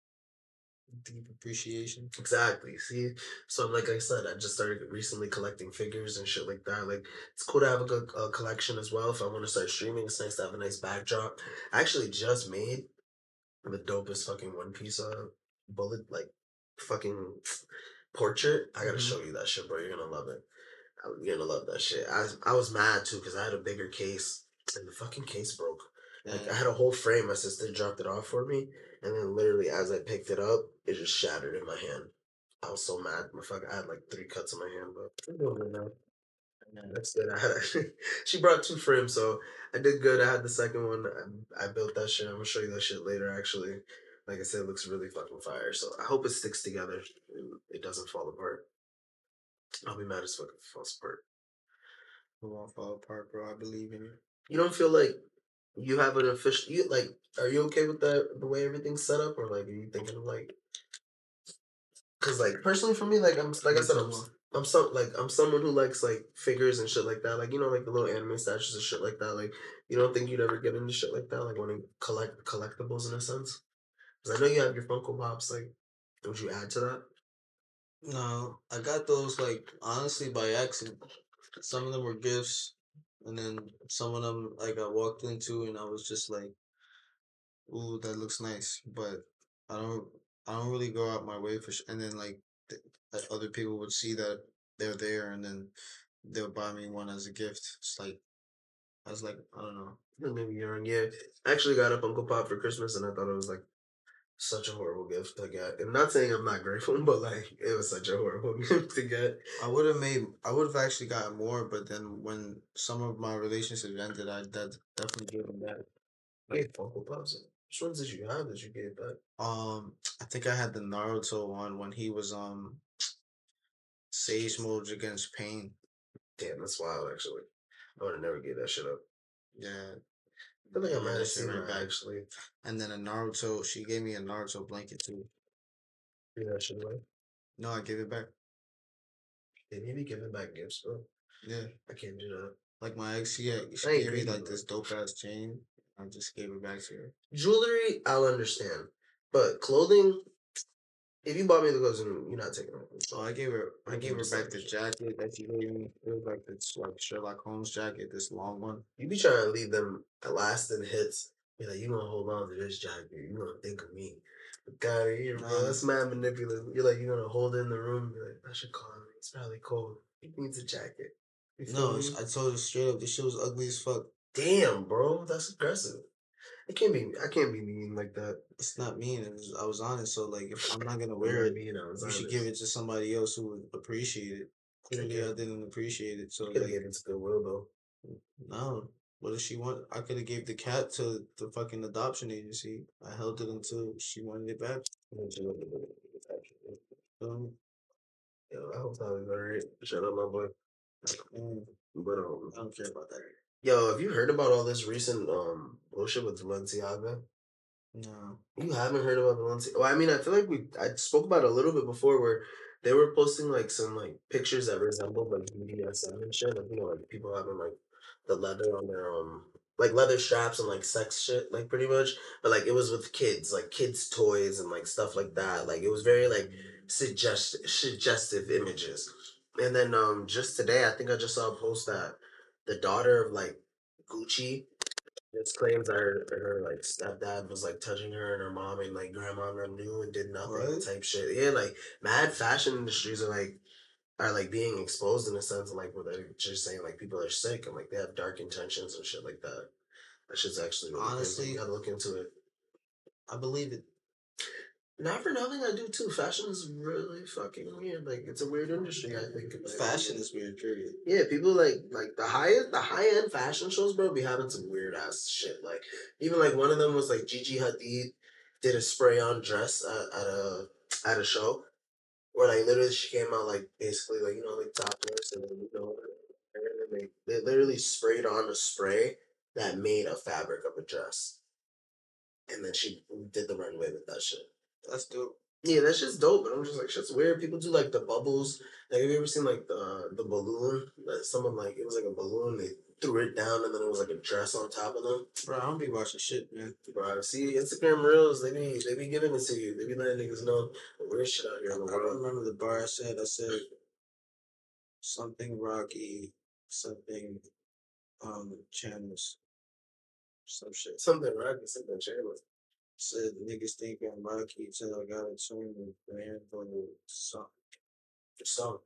Deep appreciation. Exactly. See, so like I said, I just started recently collecting figures and shit like that. Like it's cool to have a good uh, collection as well. If I want to start streaming, it's nice to have a nice backdrop. I actually just made the dopest fucking One Piece uh bullet like fucking portrait. I gotta Mhm. show you that shit, bro. You're gonna love it. You're gonna love that shit. I I was mad too because I had a bigger case and the fucking case broke. Like I had a whole frame. My sister dropped it off for me, and then literally as I picked it up, it just shattered in my hand. I was so mad. My fuck, I had like three cuts on my hand, but doing good now. That's good. I had she brought two frames, so I did good. I had the second one. I, I built that shit. I'm gonna show you that shit later. Actually, like I said, it looks really fucking fire. So I hope it sticks together. It doesn't fall apart. I'll be mad as fuck if it falls apart. It won't fall apart, bro. I believe in you. You don't feel like you have an official. You like? Are you okay with that? The way everything's set up, or like, are you thinking of like? Because like personally, for me, like I'm like I said, I'm I'm some like I'm someone who likes like figures and shit like that. Like you know, like the little anime statues and shit like that. Like you don't think you'd ever get into shit like that, like want to collect collectibles in a sense. Because I know you have your Funko Pops. Like, would you add to that? No, I got those like honestly by accident. Some of them were gifts, and then some of them like I walked into and I was just like, "Ooh, that looks nice," but I don't, I don't really go out my way for. Sh- and then like, th- uh, other people would see that they're there and then they'll buy me one as a gift. It's like I was like, I don't know. Maybe young, yeah. I actually got a Funko Pop for Christmas, and I thought it was like such a horrible gift to get. I'm not saying I'm not grateful, but like it was such a horrible gift to get. I would have made. I would have actually gotten more, but then when some of my relationships ended, I that definitely gave them back. Like Funko Pops. Which ones did you have that you gave back? Um, I think I had the Naruto one when he was um Sage Mode against Pain. Damn, that's wild. Actually, I would have never gave that shit up. Yeah. I feel like I might have seen right actually. And then a Naruto, she gave me a Naruto blanket too. Yeah, shit away. No, I gave it back. They need to give it back gifts, bro. Yeah. I can't do that. Like my ex, she, she gave me like this dope ass chain. I just gave it back to her. Jewelry, I'll understand, but clothing. If you bought me the clothes, you're not taking it. So I gave her, I gave her back the jacket that she gave me. It was like this like Sherlock Holmes jacket, this long one. You be trying to leave them at last in hits. Be like, you gonna hold on to this jacket. You gonna think of me. God, here, bro. That's mad manipulative. You're like, you're gonna hold it in the room. Be like, I should call him. It's probably cold. He needs a jacket. You No? I told her straight up, this shit was ugly as fuck. Damn, bro. That's aggressive. It can't be. I can't be mean like that. It's not mean. It was, I was honest. So like, if I'm not gonna Wear wear it, mean. I was you should give it to somebody else who would appreciate it. Clearly, I Okay. didn't appreciate it. So like, given it to Goodwill though. no. What does she want? I could have gave the cat to the fucking adoption agency. I held it until she wanted it back. Um, Yo, I hope that was alright. Shut up, my boy. mm, But um, I don't care about that. Yo, have you heard about all this recent um bullshit with Balenciaga? No. You haven't heard about Balenciaga? Well, I mean, I feel like we I spoke about it a little bit before, where they were posting like some like pictures that resembled like BDSM and shit. Like you know, like people having like the leather on their um like leather straps and like sex shit, like pretty much. But like it was with kids, like kids' toys and like stuff like that. Like it was very like suggest suggestive images. And then um just today, I think I just saw a post that the daughter of like Gucci just claims that her, her like stepdad was like touching her and her mom and like grandma knew and did nothing What? type shit. Yeah, like mad fashion industries are like are like being exposed in a sense of like where they're just saying like people are sick and like they have dark intentions and shit like that. That shit's actually really crazy. Honestly- you gotta look into it. I believe it. Not for nothing, I do too. Fashion is really fucking weird. Like it's a weird industry. I think in my Fashion is weird, period. Yeah, people like like the high the high end fashion shows, bro, be having some weird ass shit. Like even like one of them was like Gigi Hadid did a spray on dress at, at a at a show where like literally she came out like basically like you know like topless and then, you know and then they they literally sprayed on a spray that made a fabric of a dress, and then she did the runway with that shit. That's dope. Yeah, that's just dope. But I'm just like, shit's weird. People do like the bubbles. Like, have you ever seen like the the balloon? That someone like it was like a balloon. They threw it down, and then it was like a dress on top of them. Bro, I don't be watching shit, man. Bro, see Instagram reels. They be they be giving it to you. They be letting niggas know the weird shit out here I in the don't remember the bar I said. I said something rocky, something um channels, some shit. Something rocky, something shameless. Said niggas think I'm rocky till I got a tune brand for the song. The song.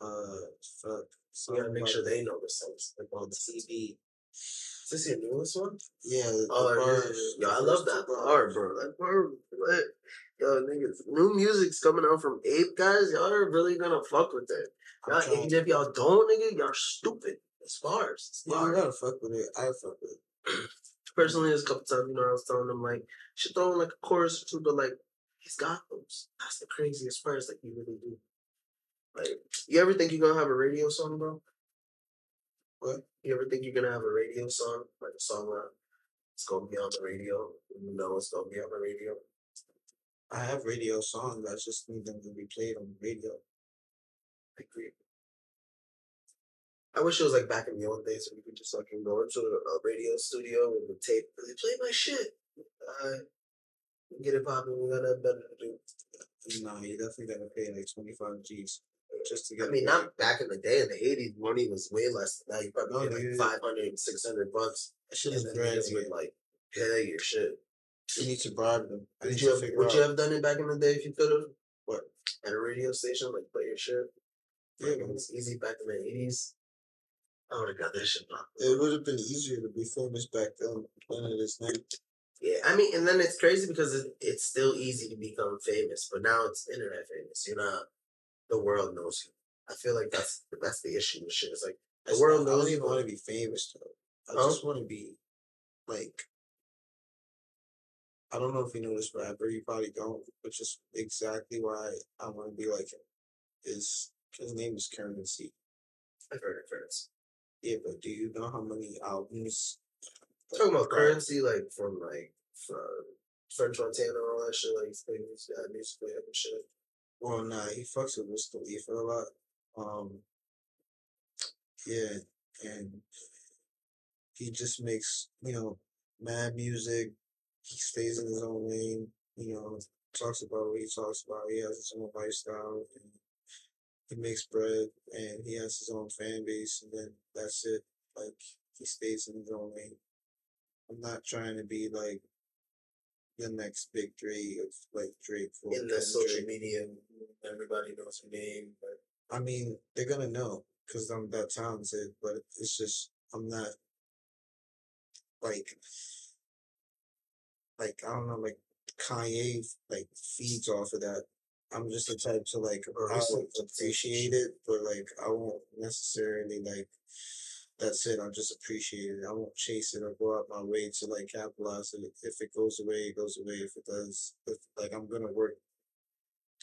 Uh, fuck. So you gotta make sure they know the sense. Like on TV. Is this your newest one? Yeah. Oh, bar- is. Yo, I love that bar, bro. That bar, lit. Yo, niggas, new music's coming out from Ape, guys. Y'all are really gonna fuck with it. Y'all, and if y'all don't, nigga, y'all stupid. It's bars. It's Yeah, you gotta fuck with it. I fuck with it. Personally, there's a couple times, you know, I was telling them, like, should throw in, like, a chorus or two, but, like, he's got those. That's the craziest parts, like, you really do. Like, you ever think you're gonna have a radio song, bro? What? You ever think you're gonna have a radio song? Like, a song that it's gonna be on the radio? You know it's gonna be on the radio. I have radio songs. I just need them to be played on the radio. I agree. I wish it was like back in the old days when you could just fucking go into a, a radio studio with the tape and they play my shit. Uh, get it popping. We got nothing better to do. No, you definitely gotta pay like twenty five G's just to get. I mean, not back in the day. In the 80s, money was way less than that. You probably No, like dude. 500, 600 bucks. That shit And is bread. niggas would like pay your shit. You need to bribe them. I Would you have, would out. you have done it back in the day if you could have? What? At a radio station, like play your shit. Yeah, Like, it was easy back in the eighties. I would have got that shit. It would have been easier to be famous back then than it is now. Yeah, I mean, and then it's crazy because it, it's still easy to become famous, but now it's internet famous. You're not. The world knows you. I feel like that's that's the issue with shit. It's like the It's world not- I knows don't even want to be famous though. I Huh? just want to be like. I don't know if you know this rapper. You probably don't, but just exactly why I want to be like him is his name is Curren$y. I've heard it first. Yeah, but do you know how many albums? Talking about Curren$y, like from like from French Montana and all that shit, like things that music and shit. Well, nah, he fucks with Wiz Khalifa a lot. Um, yeah, and he just makes you know mad music. He stays in his own lane. You know, talks about what he talks about. He has his own lifestyle, and he makes bread, and he has his own fan base, and then that's it. Like he stays in his own lane. I'm not trying to be like the next big three of like Drake for In the social media, everybody knows her name, but I mean, they're gonna know because I'm that talented, but it's just I'm not like like I don't know, like Kanye like feeds off of that. I'm just the type to like Or I will appreciate it, but like I won't necessarily like that's it. I'll just appreciate it. I won't chase it or go out my way to like capitalize it. If it goes away, it goes away. If it does, if, like I'm gonna work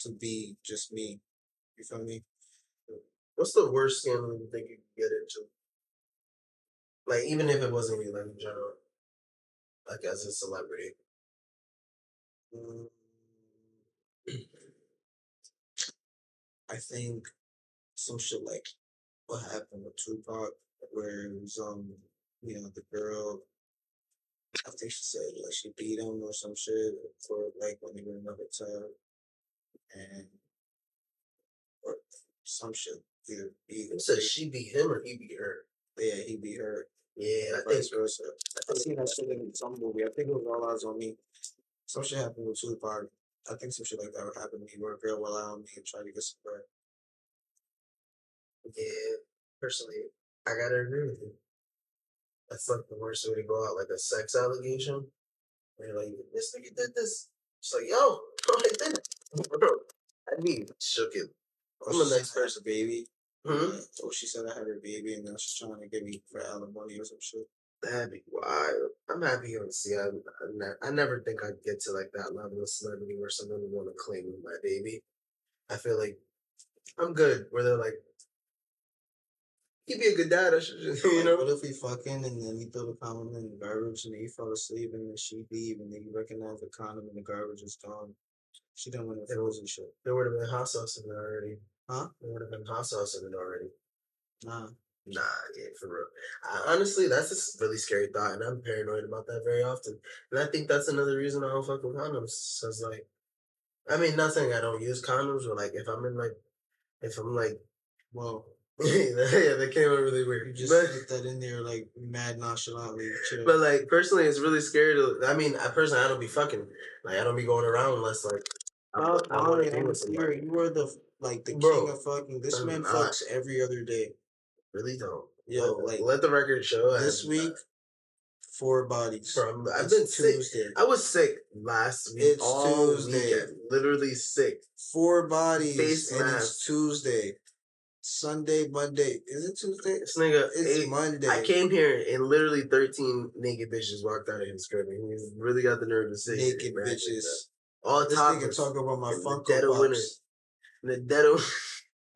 to be just me. You feel me? what's the worst scandal you think you could get into? Like even if it wasn't you, like in general, like as a celebrity. Mm, I think some shit like what happened with Tupac, where it was um, you know, the girl. I think she said like she beat him or some shit for like when they were in a hotel, and or some shit. Either he Who said she beat him or he beat her? yeah he beat her. Yeah, I think versa. I seen that shit in some movie. I think it was All Eyez on Me. Some shit happened with Tupac. I think some shit like that would happen to me where a girl will on me and try to get some bread. Yeah, personally, I gotta agree with you. That's like the worst way to go out, like a sex allegation. Where you're like, this nigga did this. It's like, yo, no, I did it. Bro, I mean, shook it. I'm a nice said I had person. baby. Hmm? Oh, she said I had her baby and now she's trying to get me for alimony or some shit. That'd be wild. I'm happy to see. I, I, ne- I never think I'd get to like that level of celebrity where someone would want to claim my baby. I feel like I'm good. Where they're like, he'd be a good dad. I should just, you know. what if we fucking and then we throw the condom in the garbage and he you fell asleep and then she leave and then you recognize the condom and the garbage is gone. She done went Yeah. frozen shit. There would have been hot sauce in it already. Huh? There would have been hot sauce in it already. Nah. Nah, yeah, for real. I, honestly, that's a really scary thought, and I'm paranoid about that very often. And I think that's another reason I don't fuck with condoms. Cause like, I mean, not saying I don't use condoms, but like, if I'm in like, if I'm like, Well, yeah, that came out really you weird. just But, put that in there like mad nonchalantly. Chill. but like, personally, it's really scary to. I mean, I personally, I don't be fucking. Like, I don't be going around unless like. I, Oh, I want Mario, to be with you're, somebody. you are the like the Bro, king of fucking. This I'm man fucks every other day. Really don't. Yo, let, like let the record show. This have- uh week, four bodies. Bro, I've been sick. I was sick last week. It's all Tuesday. weekend. Literally sick. Four bodies, Face and mask. it's Tuesday, Sunday, Monday. Is it Tuesday? This nigga, It's ate- Monday. I came here and literally 13 naked bitches walked out of his crib. And he really got the nerve to say naked bitches. All This nigga talk about my Funko dead of winter. Pops. In the dead of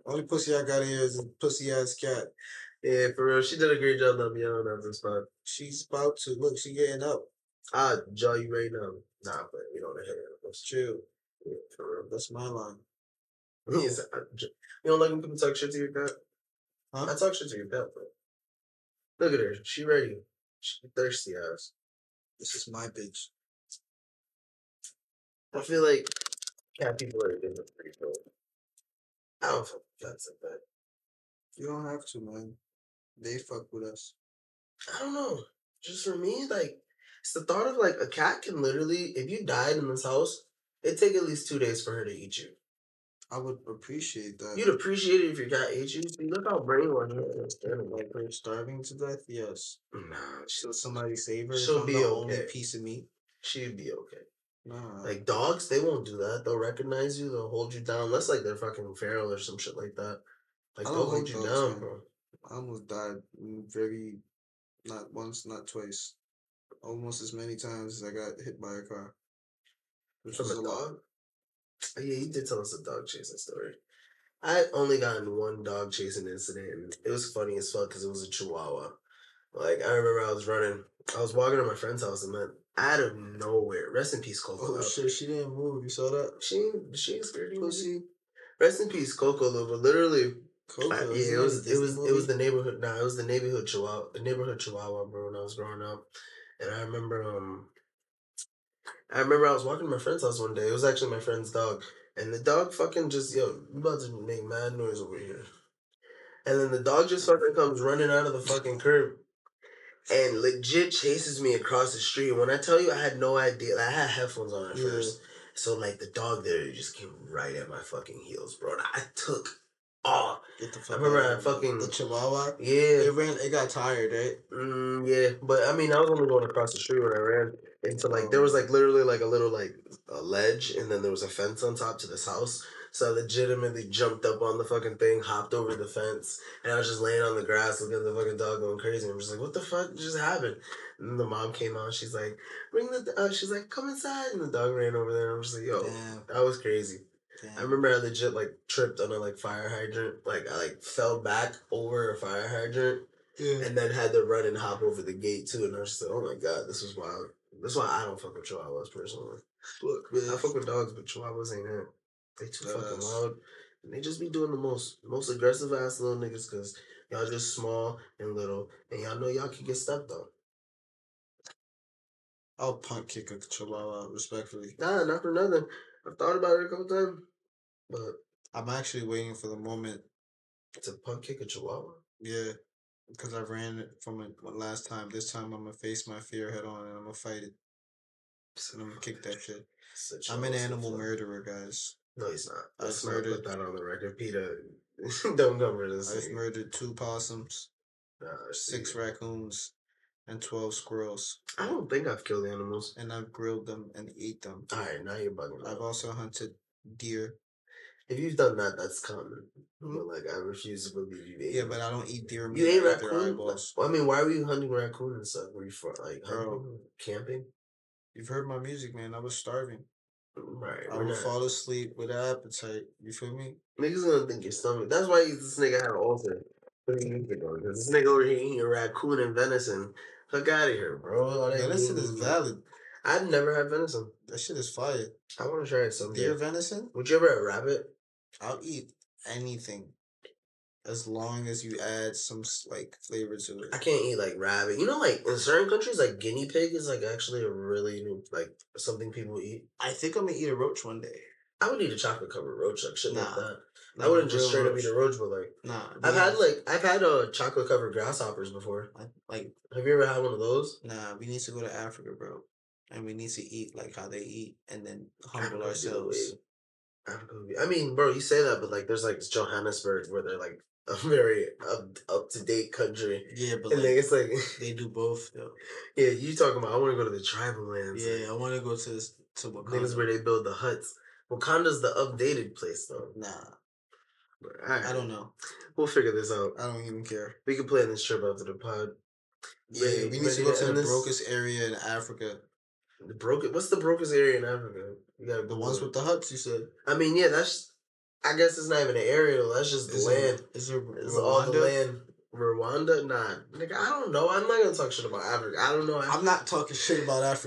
Only pussy I got here is a pussy ass cat. Yeah, for real. She did a great job not being on that spot. She's about to look. She getting up. I'll jaw you right now. Nah, but we don't hit her. Chill. Yeah, for real. That's my line. He's, I, you don't like when people talk shit to your cat? Huh? I talk shit to your cat, bro. Look at her. She ready. She thirsty ass. This is my bitch. I feel like cat people are different. I don't fuck with a that. You don't have to, man. They fuck with us. I don't know. Just for me, like it's the thought of like a cat can literally, if you died in this house, it'd take at least two days for her to eat you. I would appreciate that. You'd appreciate it if your cat ate you. See, look how brainwashed you are. like her starving to death. Yes. Nah, She'll somebody save her. She'll be the okay. only piece of meat. she'd be okay. Nah. Like dogs, they won't do that. They'll recognize you. They'll hold you down. Unless like they're fucking feral or some shit like that. Like they'll hold like you dogs, down, man. bro. I almost died very, not once, not twice, almost as many times as I got hit by a car. Which From was a a dog? Oh, yeah, you did tell us a dog chasing story. I only gotten one dog chasing incident, and it was funny as fuck because it was a Chihuahua. Like I remember, I was running. I was walking to my friend's house, and then out of nowhere, rest in peace, Coco. Oh Love. shit, she didn't move. You saw that? She ain't- she ain't scared you. Pussy. Rest in peace, Coco. Love. But literally, Coco. I- yeah, it was it was it was the neighborhood. Nah, it was the neighborhood Chihuahua, the neighborhood Chihuahua, bro. When I was growing up, and I remember um, I remember I was walking to my friend's house one day. It was actually my friend's dog, and the dog fucking just yo, you about to make mad noise over here, and then the dog just fucking comes running out of the fucking curb. And legit chases me across the street. When I tell you, I had no idea. Like, I had headphones on at Yeah. first, so like the dog there just came right at my fucking heels, bro. And I took off. Get the fuck remember out I fucking- the Chihuahua. Yeah, It ran. It got tired, right? Mm, yeah, but I mean, I was only going across the street when I ran into like there was like literally like a little like a ledge, and then there was a fence on top to this house. So I legitimately jumped up on the fucking thing, hopped over the fence, and I was just laying on the grass looking at the fucking dog going crazy. I'm just like, what the fuck just happened? And the mom came out. She's like, bring the. Uh, she's like, come inside, and the dog ran over there. I'm just like, yo, Damn. that was crazy. Damn. I remember I legit like tripped on a like fire hydrant. Like I like fell back over a fire hydrant Yeah. and then had to run and hop over the gate too. And I was just like, oh my god, this was wild. That's why I don't fuck with chihuahuas personally. Look, man. I fuck with dogs, but chihuahuas ain't it. They too fucking loud. And they just be doing the most most aggressive ass little niggas because y'all just small and little, and y'all know y'all can get stepped on. I'll punt kick a Chihuahua respectfully. Nah, not for nothing. I've thought about it a couple times, but I'm actually waiting for the moment. to punk kick a chihuahua. Yeah, because I ran it from it last time. This time I'm gonna face my fear head on and I'm gonna fight it. And I'm gonna kick that shit. Such I'm an animal fun. murderer, guys. No, he's not. I've Let's not murdered- put that on the record, Peter. Don't come for this. I've murdered two possums, Nah, six raccoons, and twelve squirrels, I don't think I've killed animals. and I've grilled them and ate them. All right, now you're bugging. I've out. also hunted deer. If you've done that, that's common. But like, I refuse to believe you ate. Yeah, but I don't eat deer meat. you ate I raccoon. eyeballs. Well, I mean, why were you hunting raccoon and stuff? Were you for like Bro. hunting, camping? You've heard my music, man. I was starving. Right. I would fall asleep with an appetite. You feel me? Niggas gonna think your stomach. That's why this nigga had an ulcer. three years ago, Because this nigga over here eating raccoon and venison. Fuck out of here, bro. That Venison meat- is valid. I've never had venison. That shit is fire. I want to try it someday. Deer venison? Would you ever have rabbit? I'll eat anything as long as you add some like flavor to it. I can't eat like rabbit. You know, like in certain countries, like guinea pig is like actually a really like something people eat. I think I'm gonna eat a roach one day. I would eat a chocolate covered roach, like shit like Nah. that. I wouldn't just straight up eat a roach, but like Nah, I've had like I've had uh, chocolate covered grasshoppers before. I- like Have you ever had one of those? nah. We need to go to Africa, bro, and we need to eat like how they eat, and then humble Africa would be the ourselves. Africa I mean, bro, you say that, but like there's like Johannesburg where they're like a very up up to date country, Yeah, but and like, it's like they do both though. yeah, you talking about? I want to go to the tribal lands. Yeah, I want to go to this, to I think it's Wakanda. where they build the huts. Wakanda's the updated place though. Nah, But, alright, I don't know. We'll figure this out. I don't even care. We can plan this trip after the pod. Yeah, Ready- we need to go to the this? brokest area in Africa. The broken. What's the brokest area in Africa? You gotta The ones it. with the huts, you said. I mean, yeah, that's. I guess it's not even an area. That's just the Is land. it, is it It's all the Rwanda? land. Rwanda, nah, nigga. I don't know. I'm not gonna talk shit about Africa. I don't know. I'm not talking shit about Africa.